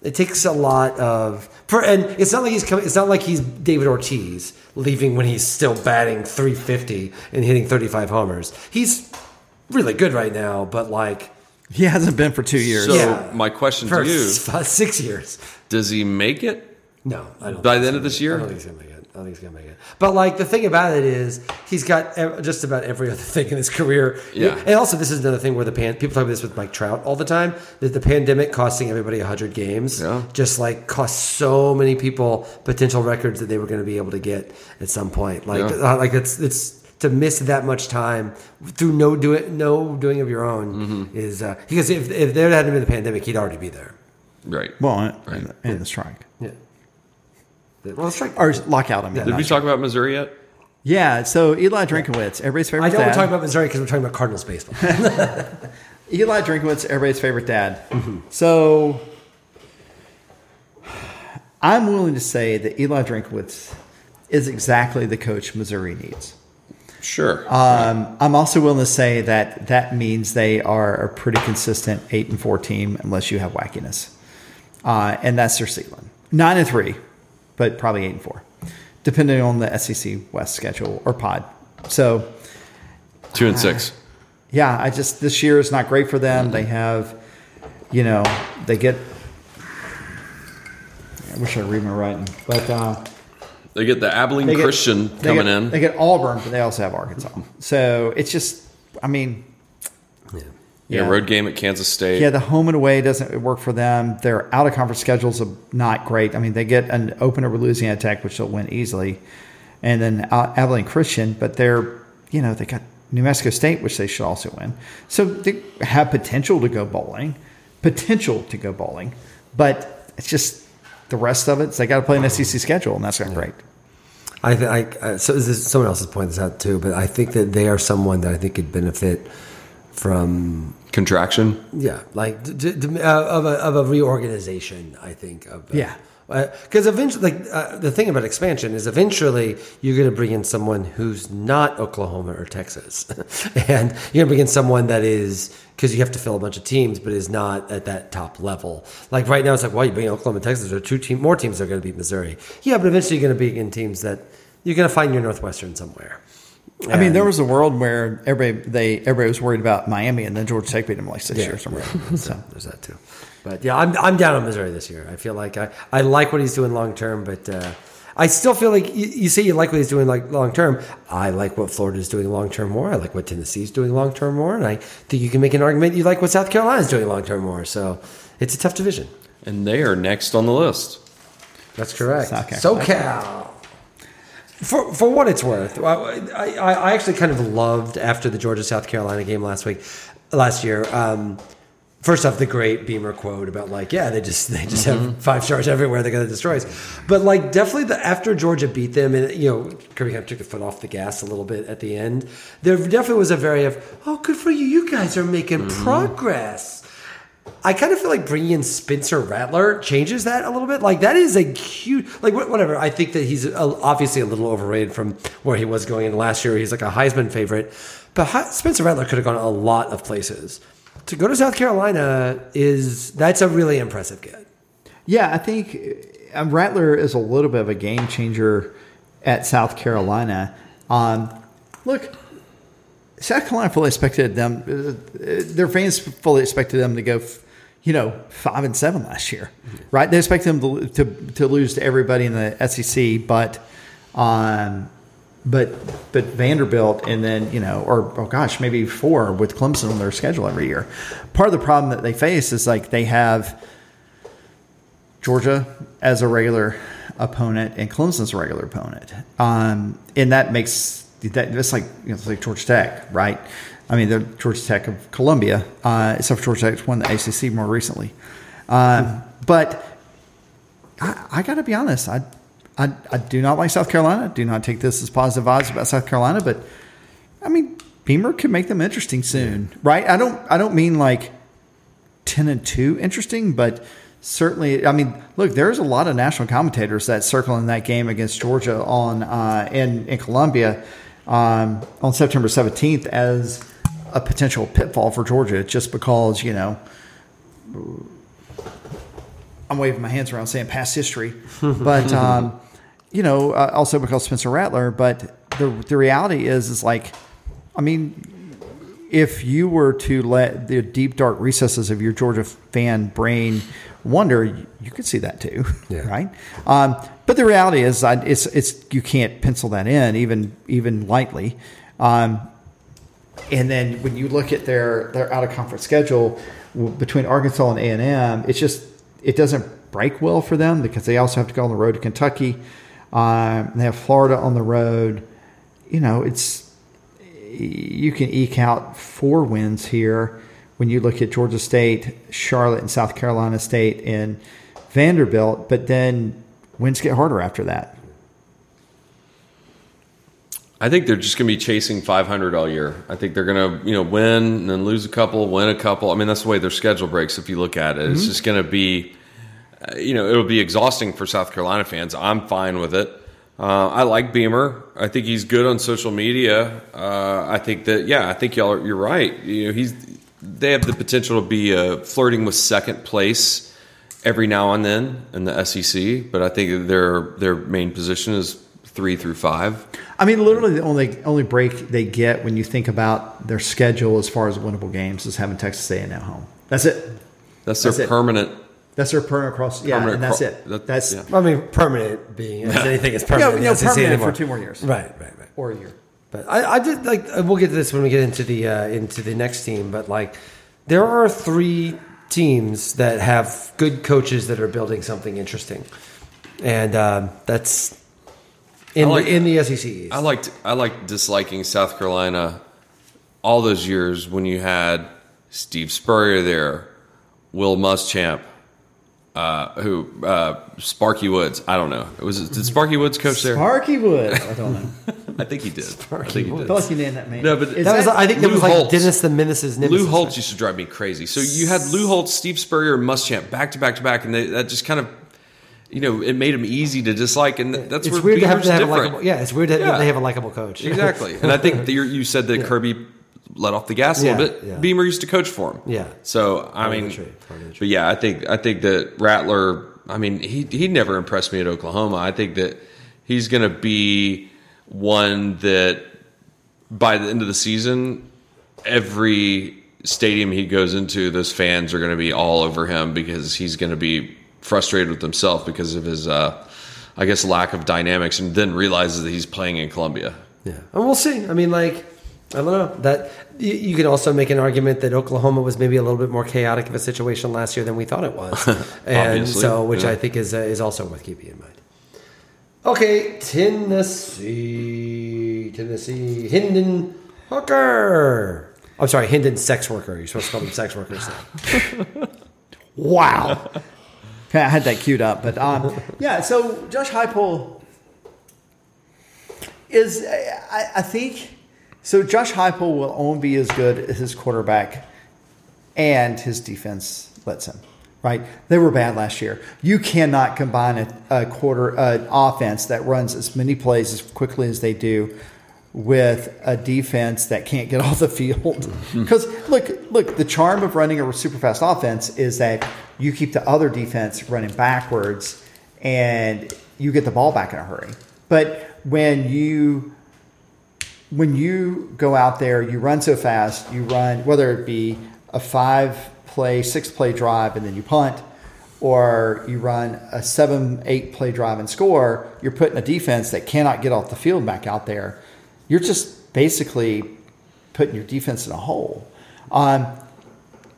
it takes a lot of. For and it's not like he's coming. It's not like he's David Ortiz leaving when he's still batting 350 and hitting 35 homers. He's really good right now, but like He hasn't been for two years. So Yeah. my question for to you: six years. Does he make it? No, I don't. By the end of this year? I don't think he's gonna make it. I don't think he's gonna make it. But like the thing about it is, he's got ev- just about every other thing in his career. Yeah. And also, this is another thing where the pan people talk about this with Mike Trout all the time. That the pandemic costing everybody hundred games, Yeah. just like cost so many people potential records that they were going to be able to get at some point. Like, Yeah. uh, like it's it's. To miss that much time through no doing no doing of your own Mm-hmm. is uh, because if, if there hadn't been the pandemic, he'd already be there. Right. Well, and, and the strike Yeah. Well, it's like or lockout. I mean, Yeah. Did we strike. talk about Missouri yet? Yeah. So Eli Drinkwitz, everybody's favorite. I know we're dad. talking about Missouri because we're talking about Cardinals baseball. Eli Drinkwitz, everybody's favorite dad. Mm-hmm. So I'm willing to say that Eli Drinkwitz is exactly the coach Missouri needs. Sure. Um, I'm also willing to say that that means they are a pretty consistent eight and four team, unless you have wackiness, uh, and that's their ceiling. Nine and three, but probably eight and four. depending on the SEC West schedule or pod. So Two and six. yeah, I just this year is not great for them. They have, you know, they get. I wish I read my writing, but uh, They get the Abilene get- Christian coming get- in. They get Auburn, but they also have Arkansas. So it's just, I mean, yeah, yeah. road game at Kansas State. yeah, the home and away doesn't work for them. Their out of conference schedules are not great. I mean, they get an opener with Louisiana Tech, which they'll win easily, and then uh, Abilene Christian, but they're, you know, they got New Mexico State, which they should also win. So they have potential to go bowling, potential to go bowling, but it's just the rest of it. so They got to play an SEC schedule, and that's not great. I, th- I uh, so this is, someone else has pointed this out too, but I think that they are someone that I think could benefit from Contraction. yeah, like d- d- d- uh, of a of a reorganization. I think of uh, Yeah. because eventually, like uh, the thing about expansion is eventually you're going to bring in someone who's not Oklahoma or Texas, and you're going to bring in someone that is because you have to fill a bunch of teams, but is not at that top level. Like right now, it's like, well, you bring in Oklahoma, and Texas, there are two team more teams that are going to beat Missouri. Yeah, but eventually you're going to be in teams that you're going to find your Northwestern somewhere. I mean, there was a world where everybody they everybody was worried about Miami, and then Georgia Tech beat them like six Yeah, years a yeah. So. There's that too. But yeah, I'm, I'm down on Missouri this year. I feel like I, I like what he's doing long term, but uh, I still feel like you, you say you like what he's doing like long term. I like what Florida's doing long term more. I like what Tennessee's doing long term more, and I think you can make an argument you like what South Carolina's doing long term more. So it's a tough division. And they are next on the list. That's correct. South Carolina. SoCal. For, for what it's worth, I, I, I actually kind of loved after the Georgia South Carolina game last week, last year. Um, first off, the great Beamer quote about like, yeah, they just they just have mm-hmm. five stars everywhere. They're going to destroy us. But like, definitely the after Georgia beat them, and you know, Kirby kind of took the foot off the gas a little bit at the end. There definitely was a very of, oh, good for you, you guys are making mm-hmm. progress. I kind of feel like bringing in Spencer Rattler changes that a little bit. Like that is a huge, like whatever. I think that he's obviously a little overrated from where he was going in last year. He's like a Heisman favorite, but Spencer Rattler could have gone a lot of places. To go to South Carolina is that's a really impressive get. Yeah, I think uh, Rattler is a little bit of a game changer at South Carolina. Um, look, South Carolina fully expected them; uh, their fans fully expected them to go, you know, five and seven last year, right? They expected them to, to to lose to everybody in the SEC, but, um, but but Vanderbilt, and then you know, or oh gosh, maybe four with Clemson on their schedule every year. Part of the problem that they face is like they have. Georgia as a regular opponent and Clemson's a regular opponent. Um, and that makes that it's like you know, it's like Georgia Tech, right? I mean, they're Georgia Tech of Columbia, uh, except for Georgia Tech won the ACC more recently. Um, but I, I got to be honest, I, I I do not like South Carolina. Do not take this as positive odds about South Carolina, but I mean, Beamer could make them interesting soon, right? I don't I don't mean like ten and two interesting, but certainly, I mean, look, there's a lot of national commentators that circle in that game against Georgia on uh, in in Columbia um, on September 17th as a potential pitfall for Georgia, just because you know. I'm waving my hands around saying past history, but um, you know, uh, also because Spencer Rattler. But the the reality is, is like, I mean, if you were to let the deep dark recesses of your Georgia fan brain wonder, you could see that too, Yeah. right? Um, but the reality is, I, it's it's you can't pencil that in even even lightly. Um, and then when you look at their their out of conference schedule w- between Arkansas and A and M, it's just it doesn't break well for them because they also have to go on the road to Kentucky. Um, they have Florida on the road. You know, it's you can eke out four wins here when you look at Georgia State, Charlotte, and South Carolina State and Vanderbilt, but then wins get harder after that. I think they're just going to be chasing 500 all year. I think they're going to, you know, win and then lose a couple, win a couple. I mean, that's the way their schedule breaks. If you look at it, it's just going to be, uh, you know, it'll be exhausting for South Carolina fans. I'm fine with it. Uh, I like Beamer. I think he's good on social media. Uh, I think that, yeah, I think y'all are, you're right. You know, he's they have the potential to be uh, flirting with second place every now and then in the SEC, but I think their their main position is three through five. I mean, literally the only only break they get when you think about their schedule as far as winnable games is having Texas A&M at home. That's it. That's their That's it. permanent. That's their permanent cross. Yeah, Permanent and that's cro- it. that- that's yeah. I mean, permanent being as anything is permanent. Yeah, in you know, permanent anymore. for two more years. Right, right, right. or a year. But I, I did like uh, we'll get to this when we get into the uh, into the next team. But like, there are three teams that have good coaches that are building something interesting, and um, that's in like- the, in the SEC. East. I liked I liked disliking South Carolina all those years when you had Steve Spurrier there, Will Muschamp, uh, who uh, Sparky Woods. I don't know. It was did Sparky Woods coach there? Sparky Woods. I don't know. I think he did. I think he I did. feel like you named that man. No, but Is that was I think that was like Holtz. Dennis the Menace's nemesis. Lou Holtz used to drive me crazy. So you had Lou Holtz, Steve Spurrier, and Muschamp back to back to back, and they, that just kind of, you know, it made him easy to dislike, and that's It's where weird to have, to have a different. likable. Yeah, it's weird that Yeah. they have a likable coach. Exactly, and I think you said that Kirby let off the gas a little bit. yeah. Beamer used to coach for him. Yeah. So I Part mean, the trade, part of the trade. but yeah, I think I think that Rattler. I mean, he he never impressed me at Oklahoma. I think that he's going to be one that by the end of the season, every stadium he goes into, those fans are going to be all over him because he's going to be frustrated with himself because of his, uh, I guess, lack of dynamics, and then realizes that he's playing in Columbia. Yeah, and we'll see. I mean, like, I don't know that you, you could also make an argument that Oklahoma was maybe a little bit more chaotic of a situation last year than we thought it was, and so which yeah. I think is uh, is also worth keeping in mind. Okay, Tennessee, Tennessee, Hendon Hooker. I'm sorry, Hendon sex worker. You're supposed to call them sex workers. now. Wow. Okay, I had that queued up, but um, yeah. So Josh Heupel is, I, I think, so Josh Heupel will only be as good as his quarterback and his defense lets him. Right? They were bad last year. You cannot combine a, a quarter an offense that runs as many plays as quickly as they do with a defense that can't get off the field. Mm-hmm. Because look, look, the charm of running a super fast offense is that you keep the other defense running backwards and you get the ball back in a hurry. But when you when you go out there, you run so fast, you run whether it be a five play, six play drive, and then you punt, or you run a seven, eight play drive and score, you're putting a defense that cannot get off the field back out there. You're just basically putting your defense in a hole. Um,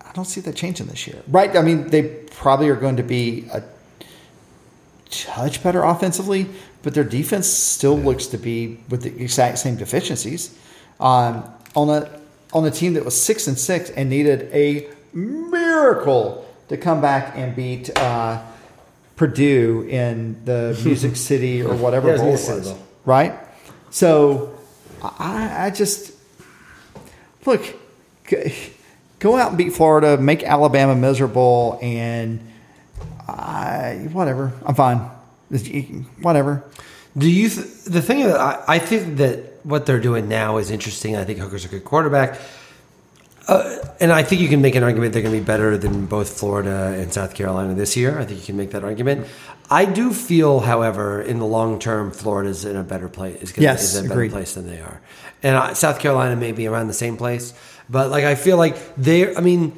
I don't see that changing this year, right? I mean, they probably are going to be a touch better offensively, but their defense still looks to be with the exact same deficiencies. Um, on a on a team that was six and six and needed a miracle to come back and beat uh, Purdue in the Music City or whatever Yeah, bowl it was, right? So I, I just look go out and beat Florida, make Alabama miserable, and I, whatever. I'm fine. Whatever. Do you? Th- the thing that I, I think that what they're doing now is interesting. I think Hooker's a good quarterback, uh, and I think you can make an argument they're going to be better than both Florida and South Carolina this year. I think you can make that argument. I do feel, however, in the long term, Florida's in a better place. Is, Yes, is in a better agreed. place than they are, and uh, South Carolina may be around the same place. But like, I feel like they. I mean,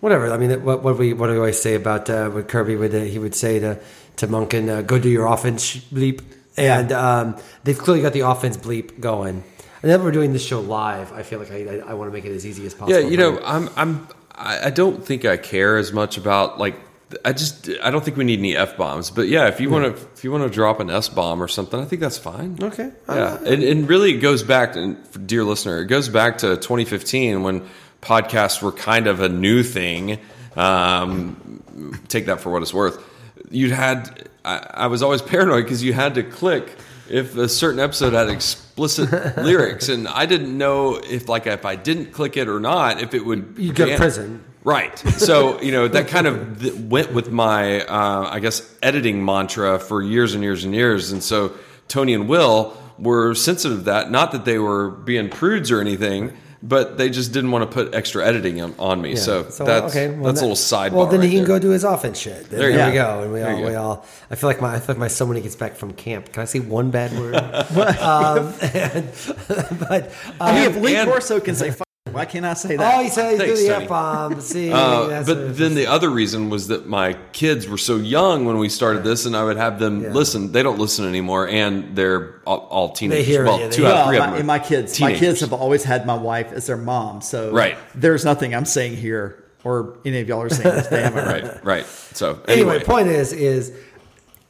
whatever. I mean, what what we what do I say about uh, what Kirby would uh, he would say to to Monken? Uh, go do your offense bleep. And um, they've clearly got the offense bleep going. And then we're doing this show live. I feel like I, I, I want to make it as easy as possible. Yeah, you know, I'm I'm I don't think I care as much about like I just I don't think we need any f bombs. But yeah, if you want to if you want to drop an s bomb or something, I think that's fine. Okay. Yeah, and, and really it goes back, and dear listener, it goes back to 2015 when podcasts were kind of a new thing. Um, take that for what it's worth. You had I, I was always paranoid because you had to click if a certain episode had explicit lyrics, and I didn't know if like if I didn't click it or not, if it would You go to prison. Right. So, you know, that kind of went with my, uh, I guess, editing mantra for years and years and years. And so Tony and Will were sensitive to that. Not that they were being prudes or anything, but they just didn't want to put extra editing on, on me. Yeah. So, that's well, that's that- a little sidebar. Well, then right he can there. go do his offense shit. There, There you we go. go. And we There all, go. we all. I feel like my. I feel like my son when he gets back from camp. Can I say one bad word? um, and- but um, Hey, if Lee and- Corso can say, "Fuck," why can't I say that? oh, he said he's Thanks, doing the Tony. f bomb. See, Uh, but then the other reason was that my kids were so young when we started this, and I would have them Yeah. listen. They don't listen anymore, and they're all, all teenagers. hear it, well, yeah, two out of three of my, them. and my kids, my kids have always had my wife as their mom. So Right. there's nothing I'm saying here, or any of y'all are saying this. They haven't right, right. So anyway, anyway, point is, is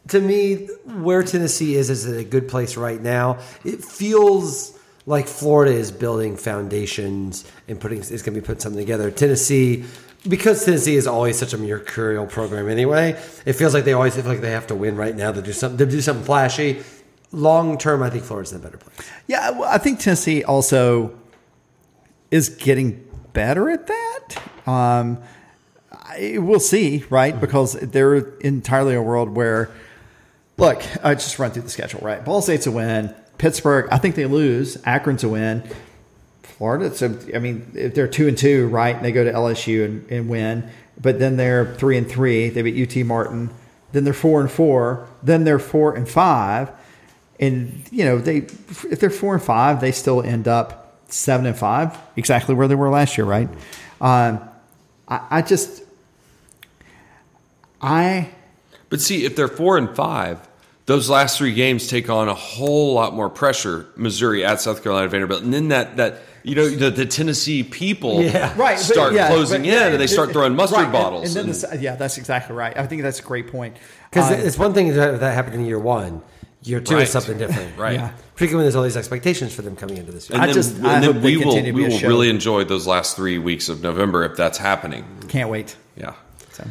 to me where Tennessee is is in a good place right now. It feels like Florida is building foundations and putting is going to be putting something together. Tennessee. Because Tennessee is always such a mercurial program anyway, it feels like they always feel like they have to win right now to do something to do something flashy. Long term, I think Florida's in a better place. Yeah, I think Tennessee also is getting better at that. Um, I, we'll see, right? Because they're entirely a world where, look, I just run through the schedule, right? Ball State's a win. Pittsburgh, I think they lose. Akron's a win. Florida, so I mean, if they're two and two, right, and they go to LSU and, and win, but then they're three and three, they beat UT Martin. Then they're four and four. Then they're four and five, and you know they, if they're four and five, they still end up seven and five, exactly where they were last year, right? Um, I, I just, I but see, if they're four and five, those last three games take on a whole lot more pressure. Missouri at South Carolina, Vanderbilt, and then that that you know the, the Tennessee people Yeah. right but start yeah, closing but- in, and they start throwing mustard right, bottles. And, then and- the, yeah, that's exactly right. I think that's a great point. Because Um, it's one thing that, that happened in year one. Year two Right. is something different, Right. Yeah. Particularly when there's all these expectations for them coming into this year. and I then, just- and I then hope we will we will show. really enjoy those last three weeks of November if that's happening. can't wait. Yeah. So.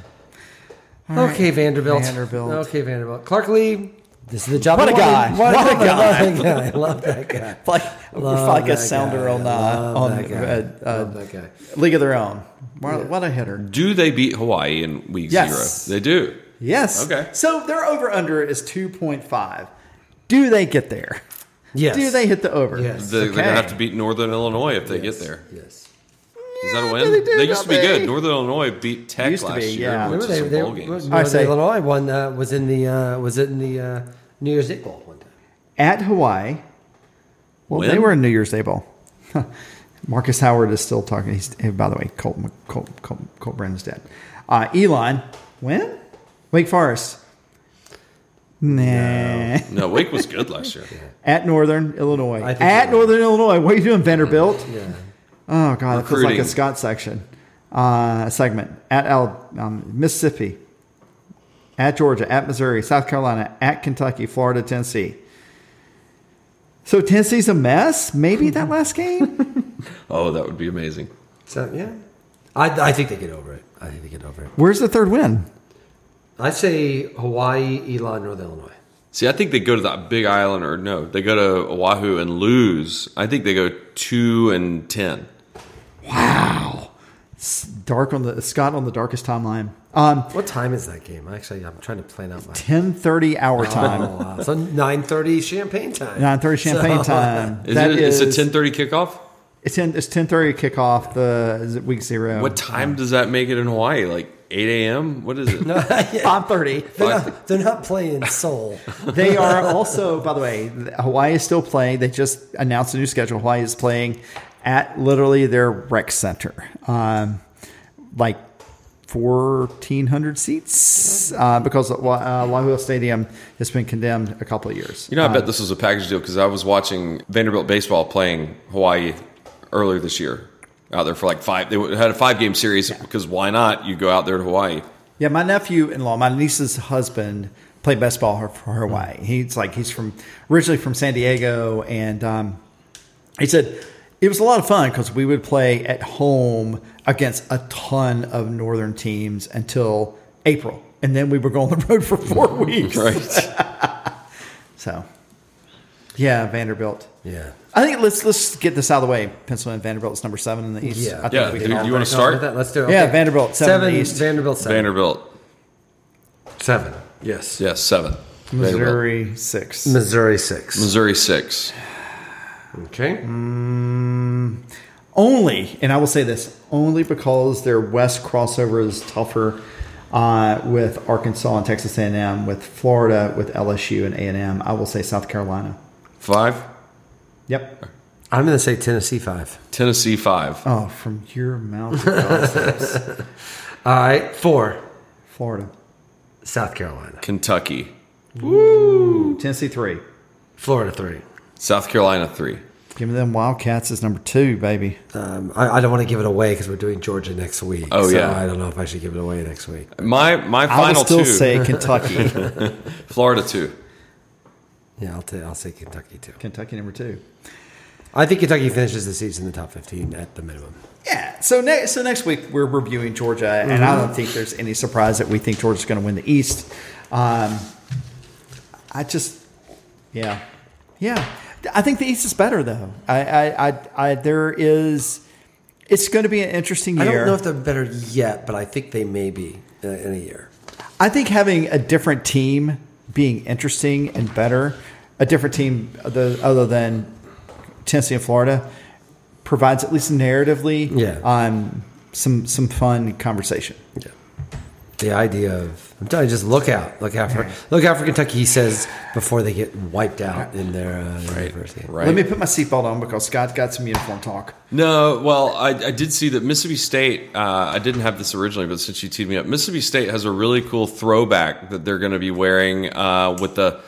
Okay, Vanderbilt. Vanderbilt. Okay, Vanderbilt. Clark Lea. This is the job. What of a the guy. What, What a a guy. Love that guy. I love that guy. like Love we're like a sounder guy. on uh, on that guy. uh, uh, Love that guy. League of Their Own. What, what a hitter! Do they beat Hawaii in week Yes. zero? They do. Yes. Okay. So their over under is two point five. Do they get there? Yes. Do they hit the over? Yes. They, They're going to have to beat Northern Illinois if they get there. Yes. Is that a Yeah, win? they do, used to be good. Northern Illinois beat Tech Used to last be, year. yeah. and went Remember to they, some they, bowl games. Northern say- Illinois won, uh, was in the uh, was it in the uh, New Year's Day Bowl one time. At Hawaii. Well, When? they were in New Year's Day Bowl. Marcus Howard is still talking. He's by the way, Colt Colt Colt, Colt Brennan's dead. Uh, Elon, when? Wake Forest. Nah. No, Wake was good last year. At Northern Illinois. At you're right. Northern Illinois. What are you doing, Vanderbilt? Yeah. Oh God, it feels like a Scott section uh, segment. At Al, um, Mississippi, at Georgia, at Missouri, South Carolina, at Kentucky, Florida, Tennessee. So Tennessee's a mess. Maybe that last game. Oh, that would be amazing. So yeah, I, I think they get over it. I think they get over it. Where's the third win? I say Hawaii, Elon, North Illinois. See, I think they go to the Big Island, or no, they go to Oahu and lose. I think they go two and ten. Wow, It's dark on the Scott on the darkest timeline. Um, What time is that game? Actually, I'm trying to plan out my. ten thirty hour time. Oh, wow. So 9:30 champagne time. Nine thirty champagne So- time. Is That it? It's a is- ten thirty kickoff. It's ten. It's ten thirty kickoff. The is it week zero. What time does that make it in Hawaii? Like eight a.m. What is it? Five thirty. They're not, they're not playing Seoul. They are also, by the way, Hawaii is still playing. They just announced a new schedule. Hawaii is playing at literally their rec center, um, like fourteen hundred seats, uh, because uh, Stadium has been condemned a couple of years. You know, I bet this was a package deal because I was watching Vanderbilt baseball playing Hawaii earlier this year. Out there for like five, they had a five game series because why not? You go out there to Hawaii. Yeah, my nephew-in-law, my niece's husband, played baseball for Hawaii. He's like he's from originally from San Diego, and um, he said it was a lot of fun because we would play at home against a ton of northern teams until April, and then we would go on the road for four weeks. Right. So, yeah, Vanderbilt. Yeah. I think let's let's get this out of the way. Pennsylvania Vanderbilt is number seven in the East. Yeah. I think Yeah, we can you all- wanna start? That? Let's do it. Yeah, Vanderbilt, seven in the East. Vanderbilt seven. Vanderbilt, seven. Yes. yes, seven. Vanderbilt. Missouri six. Missouri six. Missouri six. Okay. only, and I will say this only because their West crossover is tougher uh, with Arkansas and Texas A&M, with Florida, with LSU and A&M. I will say South Carolina. Five. Yep. I'm going to say Tennessee five. Tennessee five. Oh, from your mouth, to All right, four. Florida, South Carolina. Kentucky. Woo. Tennessee three. Florida three. South Carolina three. Give me them Wildcats as number two, baby. Um, I, I don't want to give it away because we're doing Georgia next week. Oh, so yeah. I don't know if I should give it away next week. My my final I final will still two. say Kentucky. Florida two. Yeah, I'll, t- I'll say Kentucky too. Kentucky number two. I think Kentucky finishes the season in the top 15 at the minimum. Yeah. So next, so next week we're reviewing Georgia, and I don't think there's any surprise that we think Georgia's going to win the East. Um, I just, yeah, yeah. I think the East is better though. I, I, I, I there is. It's going to be an interesting year. I don't know if they're better yet, but I think they may be uh, in a year. I think having a different team being interesting and better, a different team other, other than Tennessee and Florida, provides at least narratively Yeah. um, some some fun conversation. Yeah. The idea of I'm telling you, just look out, look out for look out for Kentucky. He says before they get wiped out in their uh, university. Right. Let me put my seatbelt on because Scott's got some uniform talk. No, well, I, I did see that Mississippi State. Uh, I didn't have this originally, but since you teed me up, Mississippi State has a really cool throwback that they're going to be wearing uh, with the,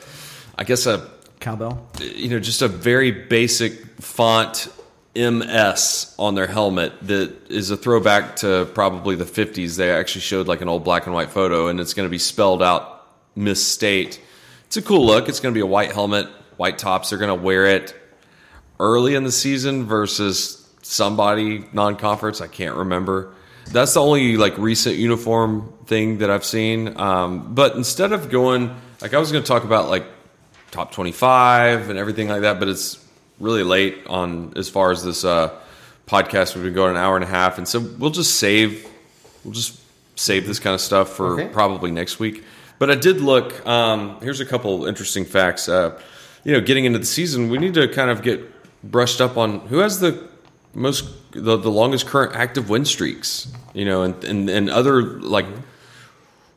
I guess a Cowbell. you know just a very basic font MS on their helmet that is a throwback to probably the 50s. They actually showed like an old black and white photo, and it's going to be spelled out Miss State. It's a cool look. It's going to be a white helmet, white tops. They're going to wear it early in the season versus somebody non-conference. I can't remember. That's the only like recent uniform thing that I've seen. Um, but instead of going like I was going to talk about like top 25 and everything like that, but it's really late on as far as this uh, podcast. We've been going an hour and a half, and so we'll just save we'll just save this kind of stuff for Okay. probably next week. But I did look. Um, here's a couple interesting facts. Uh, you know, getting into the season, we need to kind of get brushed up on who has the most the, the longest current active win streaks. You know, and and, and other like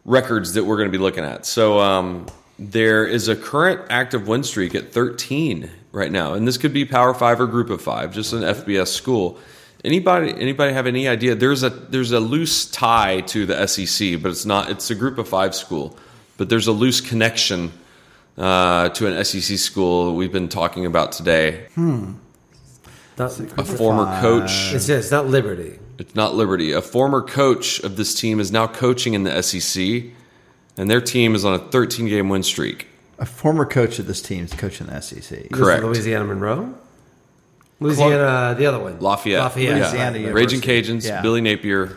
records that we're going to be looking at. So um, there is a current active win streak at 13 right now, and this could be Power Five or Group of Five, just an FBS school. Anybody anybody have any idea? There's a there's a loose tie to the SEC, but it's not. It's a Group of Five school, but there's a loose connection uh, to an SEC school we've been talking about today. Hmm. That's A former coach. it's, it's not Liberty. It's not Liberty. A former coach of this team is now coaching in the SEC, and their team is on a 13 game win streak. A former coach of this team is coaching the SEC. Correct. Louisiana Monroe. Louisiana, the other one. Lafayette. Lafayette. Louisiana Yeah. University. Raging Cajuns, Yeah. Billy Napier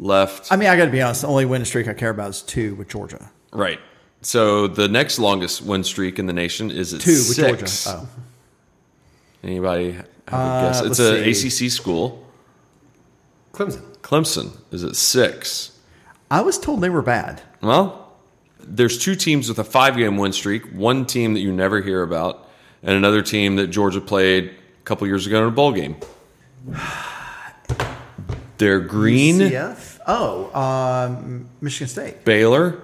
left. I mean, I got to be honest. The only win streak I care about is two with Georgia. right. So the next longest win streak in the nation is at Two with six. Georgia. Oh. Anybody have a Uh, guess? It's an. ACC school. Clemson. Clemson is at six. I was told they were bad. Well, there's two teams with a five game win streak. One team that you never hear about, and another team that Georgia played a couple years ago in a bowl game. They're green. CF? Oh, um, Michigan State. Baylor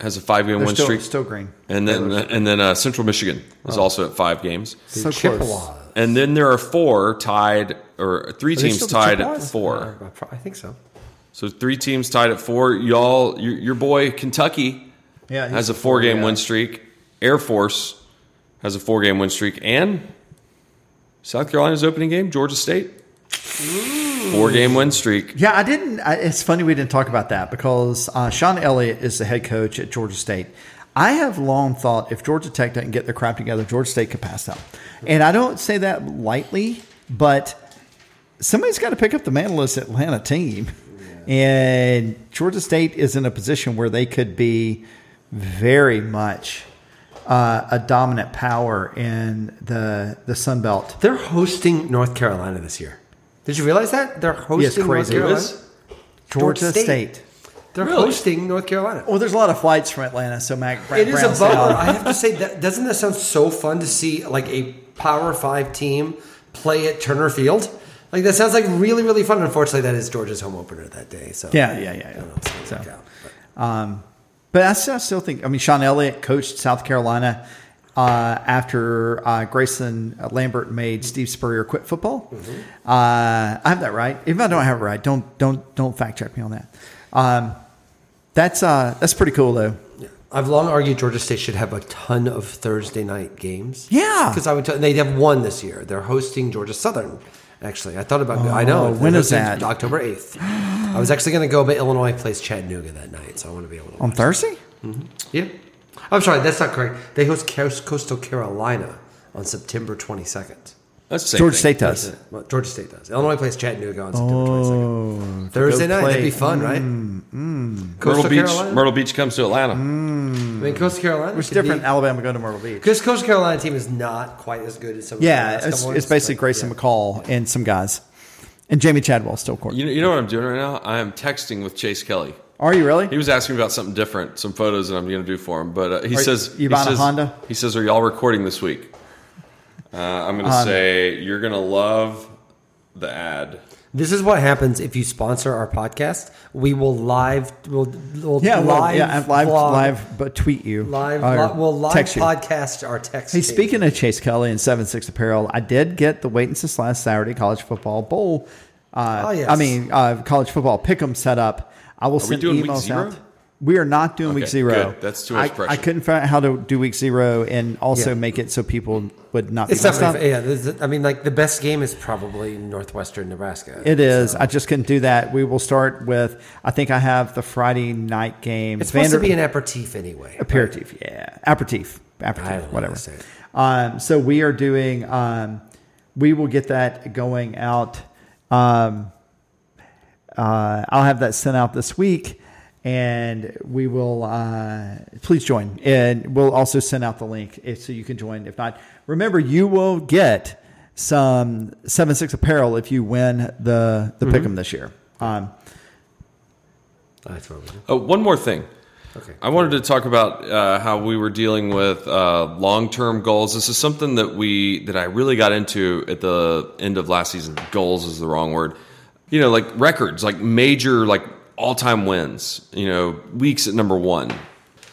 has a five game They're win still, streak, still green. and then and then uh, Central Michigan is also at five games. So Chippewas. close. And then there are four tied, or three Are they teams still the tied at Chippewas? four. I think so. So three teams tied at four. Y'all, your, your boy Kentucky Yeah, has a four game yeah. win streak. Air Force has a four game win streak, and South Carolina's opening game, Georgia State, four game win streak. Yeah, I didn't. I, it's funny we didn't talk about that because uh, Shawn Elliott is the head coach at Georgia State. I have long thought if Georgia Tech doesn't get their crap together, Georgia State could pass out. And I don't say that lightly, but somebody's got to pick up the mantle of Atlanta team. And Georgia State is in a position where they could be very much uh, a dominant power in the the Sun Belt. They're hosting North Carolina this year. Did you realize that? They're hosting North crazy. Carolina. is? Georgia State. State. They're Really? hosting North Carolina. Well, there's a lot of flights from Atlanta, so Mack It is a Brown's bummer. I have to say that doesn't that sound so fun to see like a Power Five team play at Turner Field? Like that sounds like really really fun. Unfortunately, that is Georgia's home opener that day. So Yeah, yeah, yeah, I yeah. don't know if it's gonna So, out, but- um, but I still, I still think. I mean, Shawn Elliott coached South Carolina uh, after uh, Grayson Lambert made Steve Spurrier quit football. Uh, I have that right. If I don't have it right, don't don't don't fact check me on that. Um, that's uh, that's pretty cool though. Yeah. I've long argued Georgia State should have a ton of Thursday night games. Yeah. because I would. T- they have one this year. They're hosting Georgia Southern. Actually, I thought about. I oh, know when is when They're is hosting that? October eighth. I was actually going to go, but Illinois plays Chattanooga that night, so I want to be able to. On Thursday? Mm-hmm. Yeah. I'm sorry, that's not correct. They host Coastal Carolina on September 22nd. That's Georgia thing. State does. Well, Georgia State does. Illinois plays Chattanooga on September 22nd. Thursday Oh, night, play. that'd be fun, right? Mm, mm. Myrtle Coastal Beach. Carolina? Myrtle Beach comes to Atlanta. Mm. I mean, Coastal Carolina. Which could different? be- Alabama go to Myrtle Beach. Because Coastal Carolina team is not quite as good as some. of the Yeah, it's, couple it's basically but, Grayson yeah. McCall and some guys, and Jamey Chadwell still court. You know, you know what I'm doing right now? I am texting with Chase Kelly. Are you really? He was asking about something different, some photos that I'm going to do for him. But uh, he Are says, you he buying a Honda? He says, "Are y'all recording this week?" Uh, I'm going to Um, say you're going to love the ad. This is what happens if you sponsor our podcast. We will live. We'll, we'll Yeah, well, live, yeah, live, vlog, live, but tweet you live. li- we'll live text you. podcast our text. Hey, chain. speaking of Chase Kelly and seven six apparel, I did get the wait and since last Saturday college football bowl. Uh, Oh, yes. I mean uh, college football pick'em set up. I will we send doing week emails zero? out. We are not doing week zero. good. That's too much I, pressure. I couldn't find out how to do week zero and also Yeah. make it so people would not be It's messed up. definitely yeah. this is- I mean, like the best game is probably Northwestern Nebraska. It is. So- I just couldn't do that. We will start with. I think I have the Friday night game. It's supposed Vander- to be an aperitif anyway. aperitif. Yeah, aperitif, I don't aperitif, know whatever. to say it. Um, so we are doing. Um, we will get that going out. Um, uh, I'll have that sent out this week, and we will. Uh, please join, and we'll also send out the link if, so you can join. If not, remember you will get some seven six apparel if you win the the pick'em this year. Um, That's what we're- Oh, one more thing. Okay. I wanted to talk about uh, how we were dealing with uh, long-term goals. This is something that we that I really got into at the end of last season. Goals is the wrong word. You know, like records, like major, like all-time wins. You know, weeks at number one.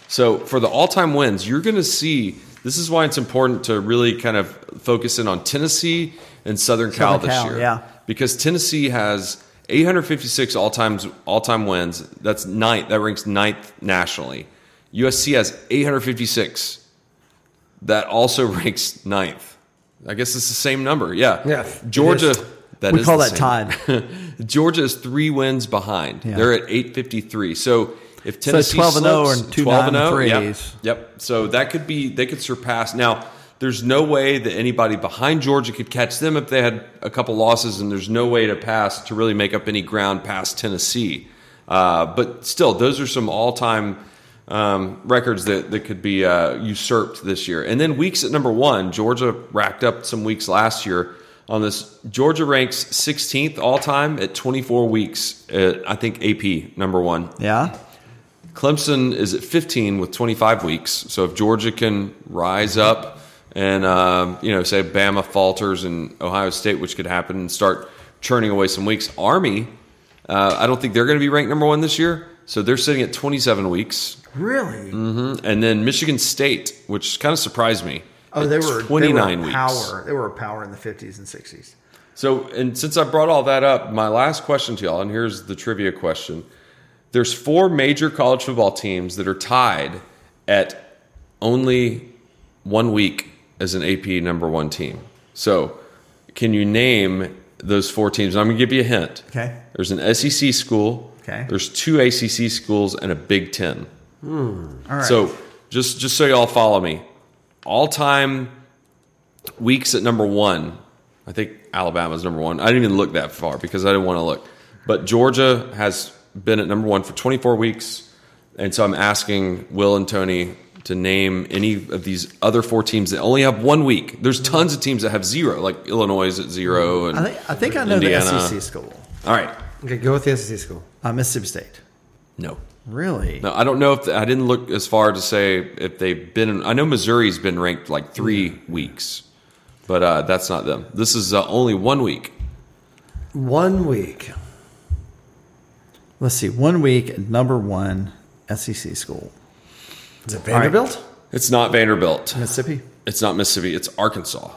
So for the all-time wins, you're going to see. This is why it's important to really kind of focus in on Tennessee and Southern Cal this Cal, year. yeah. because Tennessee has 856 all times all time wins. That's ninth. That ranks ninth nationally. USC has 856. That also ranks ninth. I guess it's the same number. Yeah. Yeah, Georgia. That We is call that same. Georgia is three wins behind. Yeah. They're at 853. So if Tennessee 12 and 0 slips, and two 12 and 0, yeah. threes. Yep. So that could be they could surpass. Now, there's no way that anybody behind Georgia could catch them if they had a couple losses, and there's no way to pass to really make up any ground past Tennessee. Uh, but still, those are some all-time um, records that that could be uh, usurped this year. And then weeks at number one, Georgia racked up some weeks last year on this. Georgia ranks 16th all-time at 24 weeks. At, I think AP number one. yeah. Clemson is at 15 with 25 weeks. So if Georgia can rise up and um, you know say Bama falters and Ohio State, which could happen, and start churning away some weeks, Army, uh, I don't think they're going to be ranked number one this year. So they're sitting at 27 weeks, Really? and then Michigan State, which kind of surprised me. Oh, they were 29 they were weeks. power. They were a power in the fifties and sixties. So, and since I brought all that up, my last question to y'all, and here's the trivia question: There's four major college football teams that are tied at only one week as an AP number one team. So, can you name those four teams? I'm going to give you a hint. Okay. There's an SEC school. Okay. There's two ACC schools and a Big Ten. Hmm. All right. So just just so y'all follow me, all time weeks at number one. I think Alabama's number one. I didn't even look that far because I didn't want to look. But Georgia has been at number one for 24 weeks, and so I'm asking Will and Tony to name any of these other four teams that only have one week. There's tons of teams that have zero, like Illinois is at zero, and I think I think I know Indiana. the SEC school. All right, Okay, go with the SEC school. Uh, Mississippi State. no. Really? No, I don't know if I didn't look as far to say if they've been. I know Missouri's been ranked like three weeks, but uh, that's not them. This is uh, only one week. One week. Let's see. One week number one SEC school, Is it Vanderbilt? It's not Vanderbilt. Mississippi. It's not Mississippi. It's Arkansas.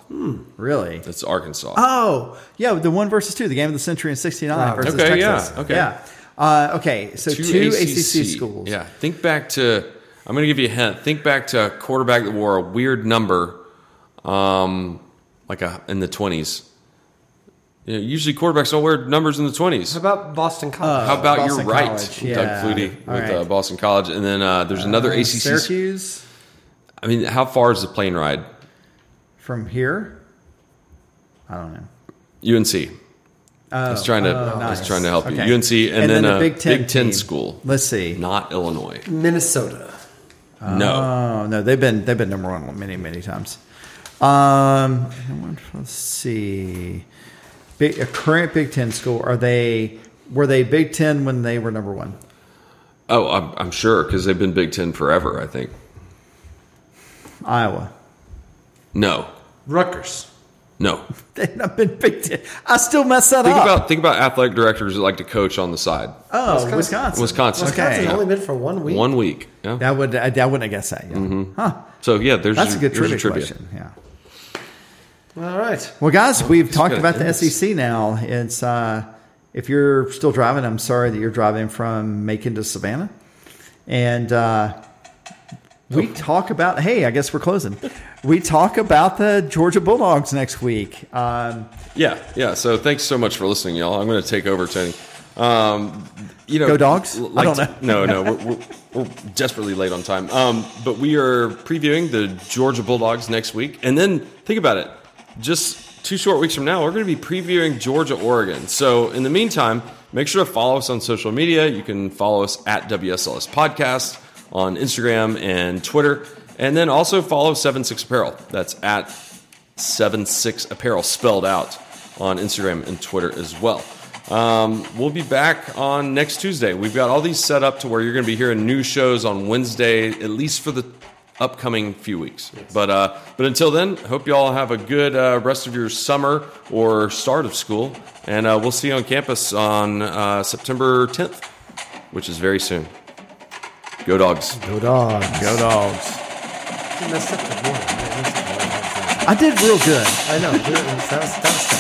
Really? It's Arkansas. Oh, yeah, the one versus two, the game of the century in '69 Oh, versus okay, yeah, okay. yeah. Uh, okay, so two, ACC. schools. Yeah. Think back to. I'm going to give you a hint. Think back to a quarterback that wore a weird number, um, like a in the 20s. You know, usually quarterbacks don't wear numbers in the 20s. How about Boston College? How about Boston you're right, College, Doug yeah. Flutie with right. uh, Boston College, and then uh, there's another Uh, ACC. Syracuse I mean, how far is the plane ride? from here. I don't know. UNC. I was trying to. I was Oh, nice. trying to help Okay. you. UNC, and, then, a a Big Ten, team. school, Let's see. not Illinois. Minnesota. no. Oh no, they've been they've been number one many many times. Um, let's see. Big, a current Big Ten school are they? Were they Big Ten when they were number one? Oh, I'm, I'm sure because they've been Big Ten forever. I think. Iowa. No, Rutgers. No. They've not been Big Ten. I still mess that Think up. about think about athletic directors that like to coach on the side. oh, Wisconsin. Wisconsin. Wisconsin. Wisconsin Okay. only been for one week. One week. Yeah. That would I, I wouldn't have guessed that. Yeah. Huh. So yeah, there's That's your, a good there's trivia, question. Yeah. All right. Well, guys, we've talked about the this. SEC now. It's uh, if you're still driving, I'm sorry that you're driving from Macon to Savannah, and uh, we talk about. Hey, I guess we're closing. We talk about the Georgia Bulldogs next week. Um, Yeah, yeah. So thanks so much for listening, y'all. I'm going to take over, Tony. Um, you know, Go Dogs? l- I don't to- no, no, we're, we're, we're desperately late on time. Um, but we are previewing the Georgia Bulldogs next week, and then think about it. Just two short weeks from now, we're going to be previewing Georgia Oregon. So in the meantime, make sure to follow us on social media. You can follow us at WSLS Podcast on Instagram and Twitter, and then also follow Seven Six Apparel. That's at seven six apparel spelled out on Instagram and Twitter as well. Um, we'll be back on next Tuesday. We've got all these set up to where you're going to be hearing new shows on Wednesday, at least for the upcoming few weeks. But uh, but until then, hope you all have a good uh, rest of your summer or start of school, and uh, we'll see you on campus on uh, September 10th, which is very soon. Go dogs! Go dogs. go Dogs! You messed up the one. I messed up the one. I did real good. I know. That was, that was tough.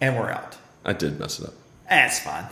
And we're out. I did mess it up. That's fine.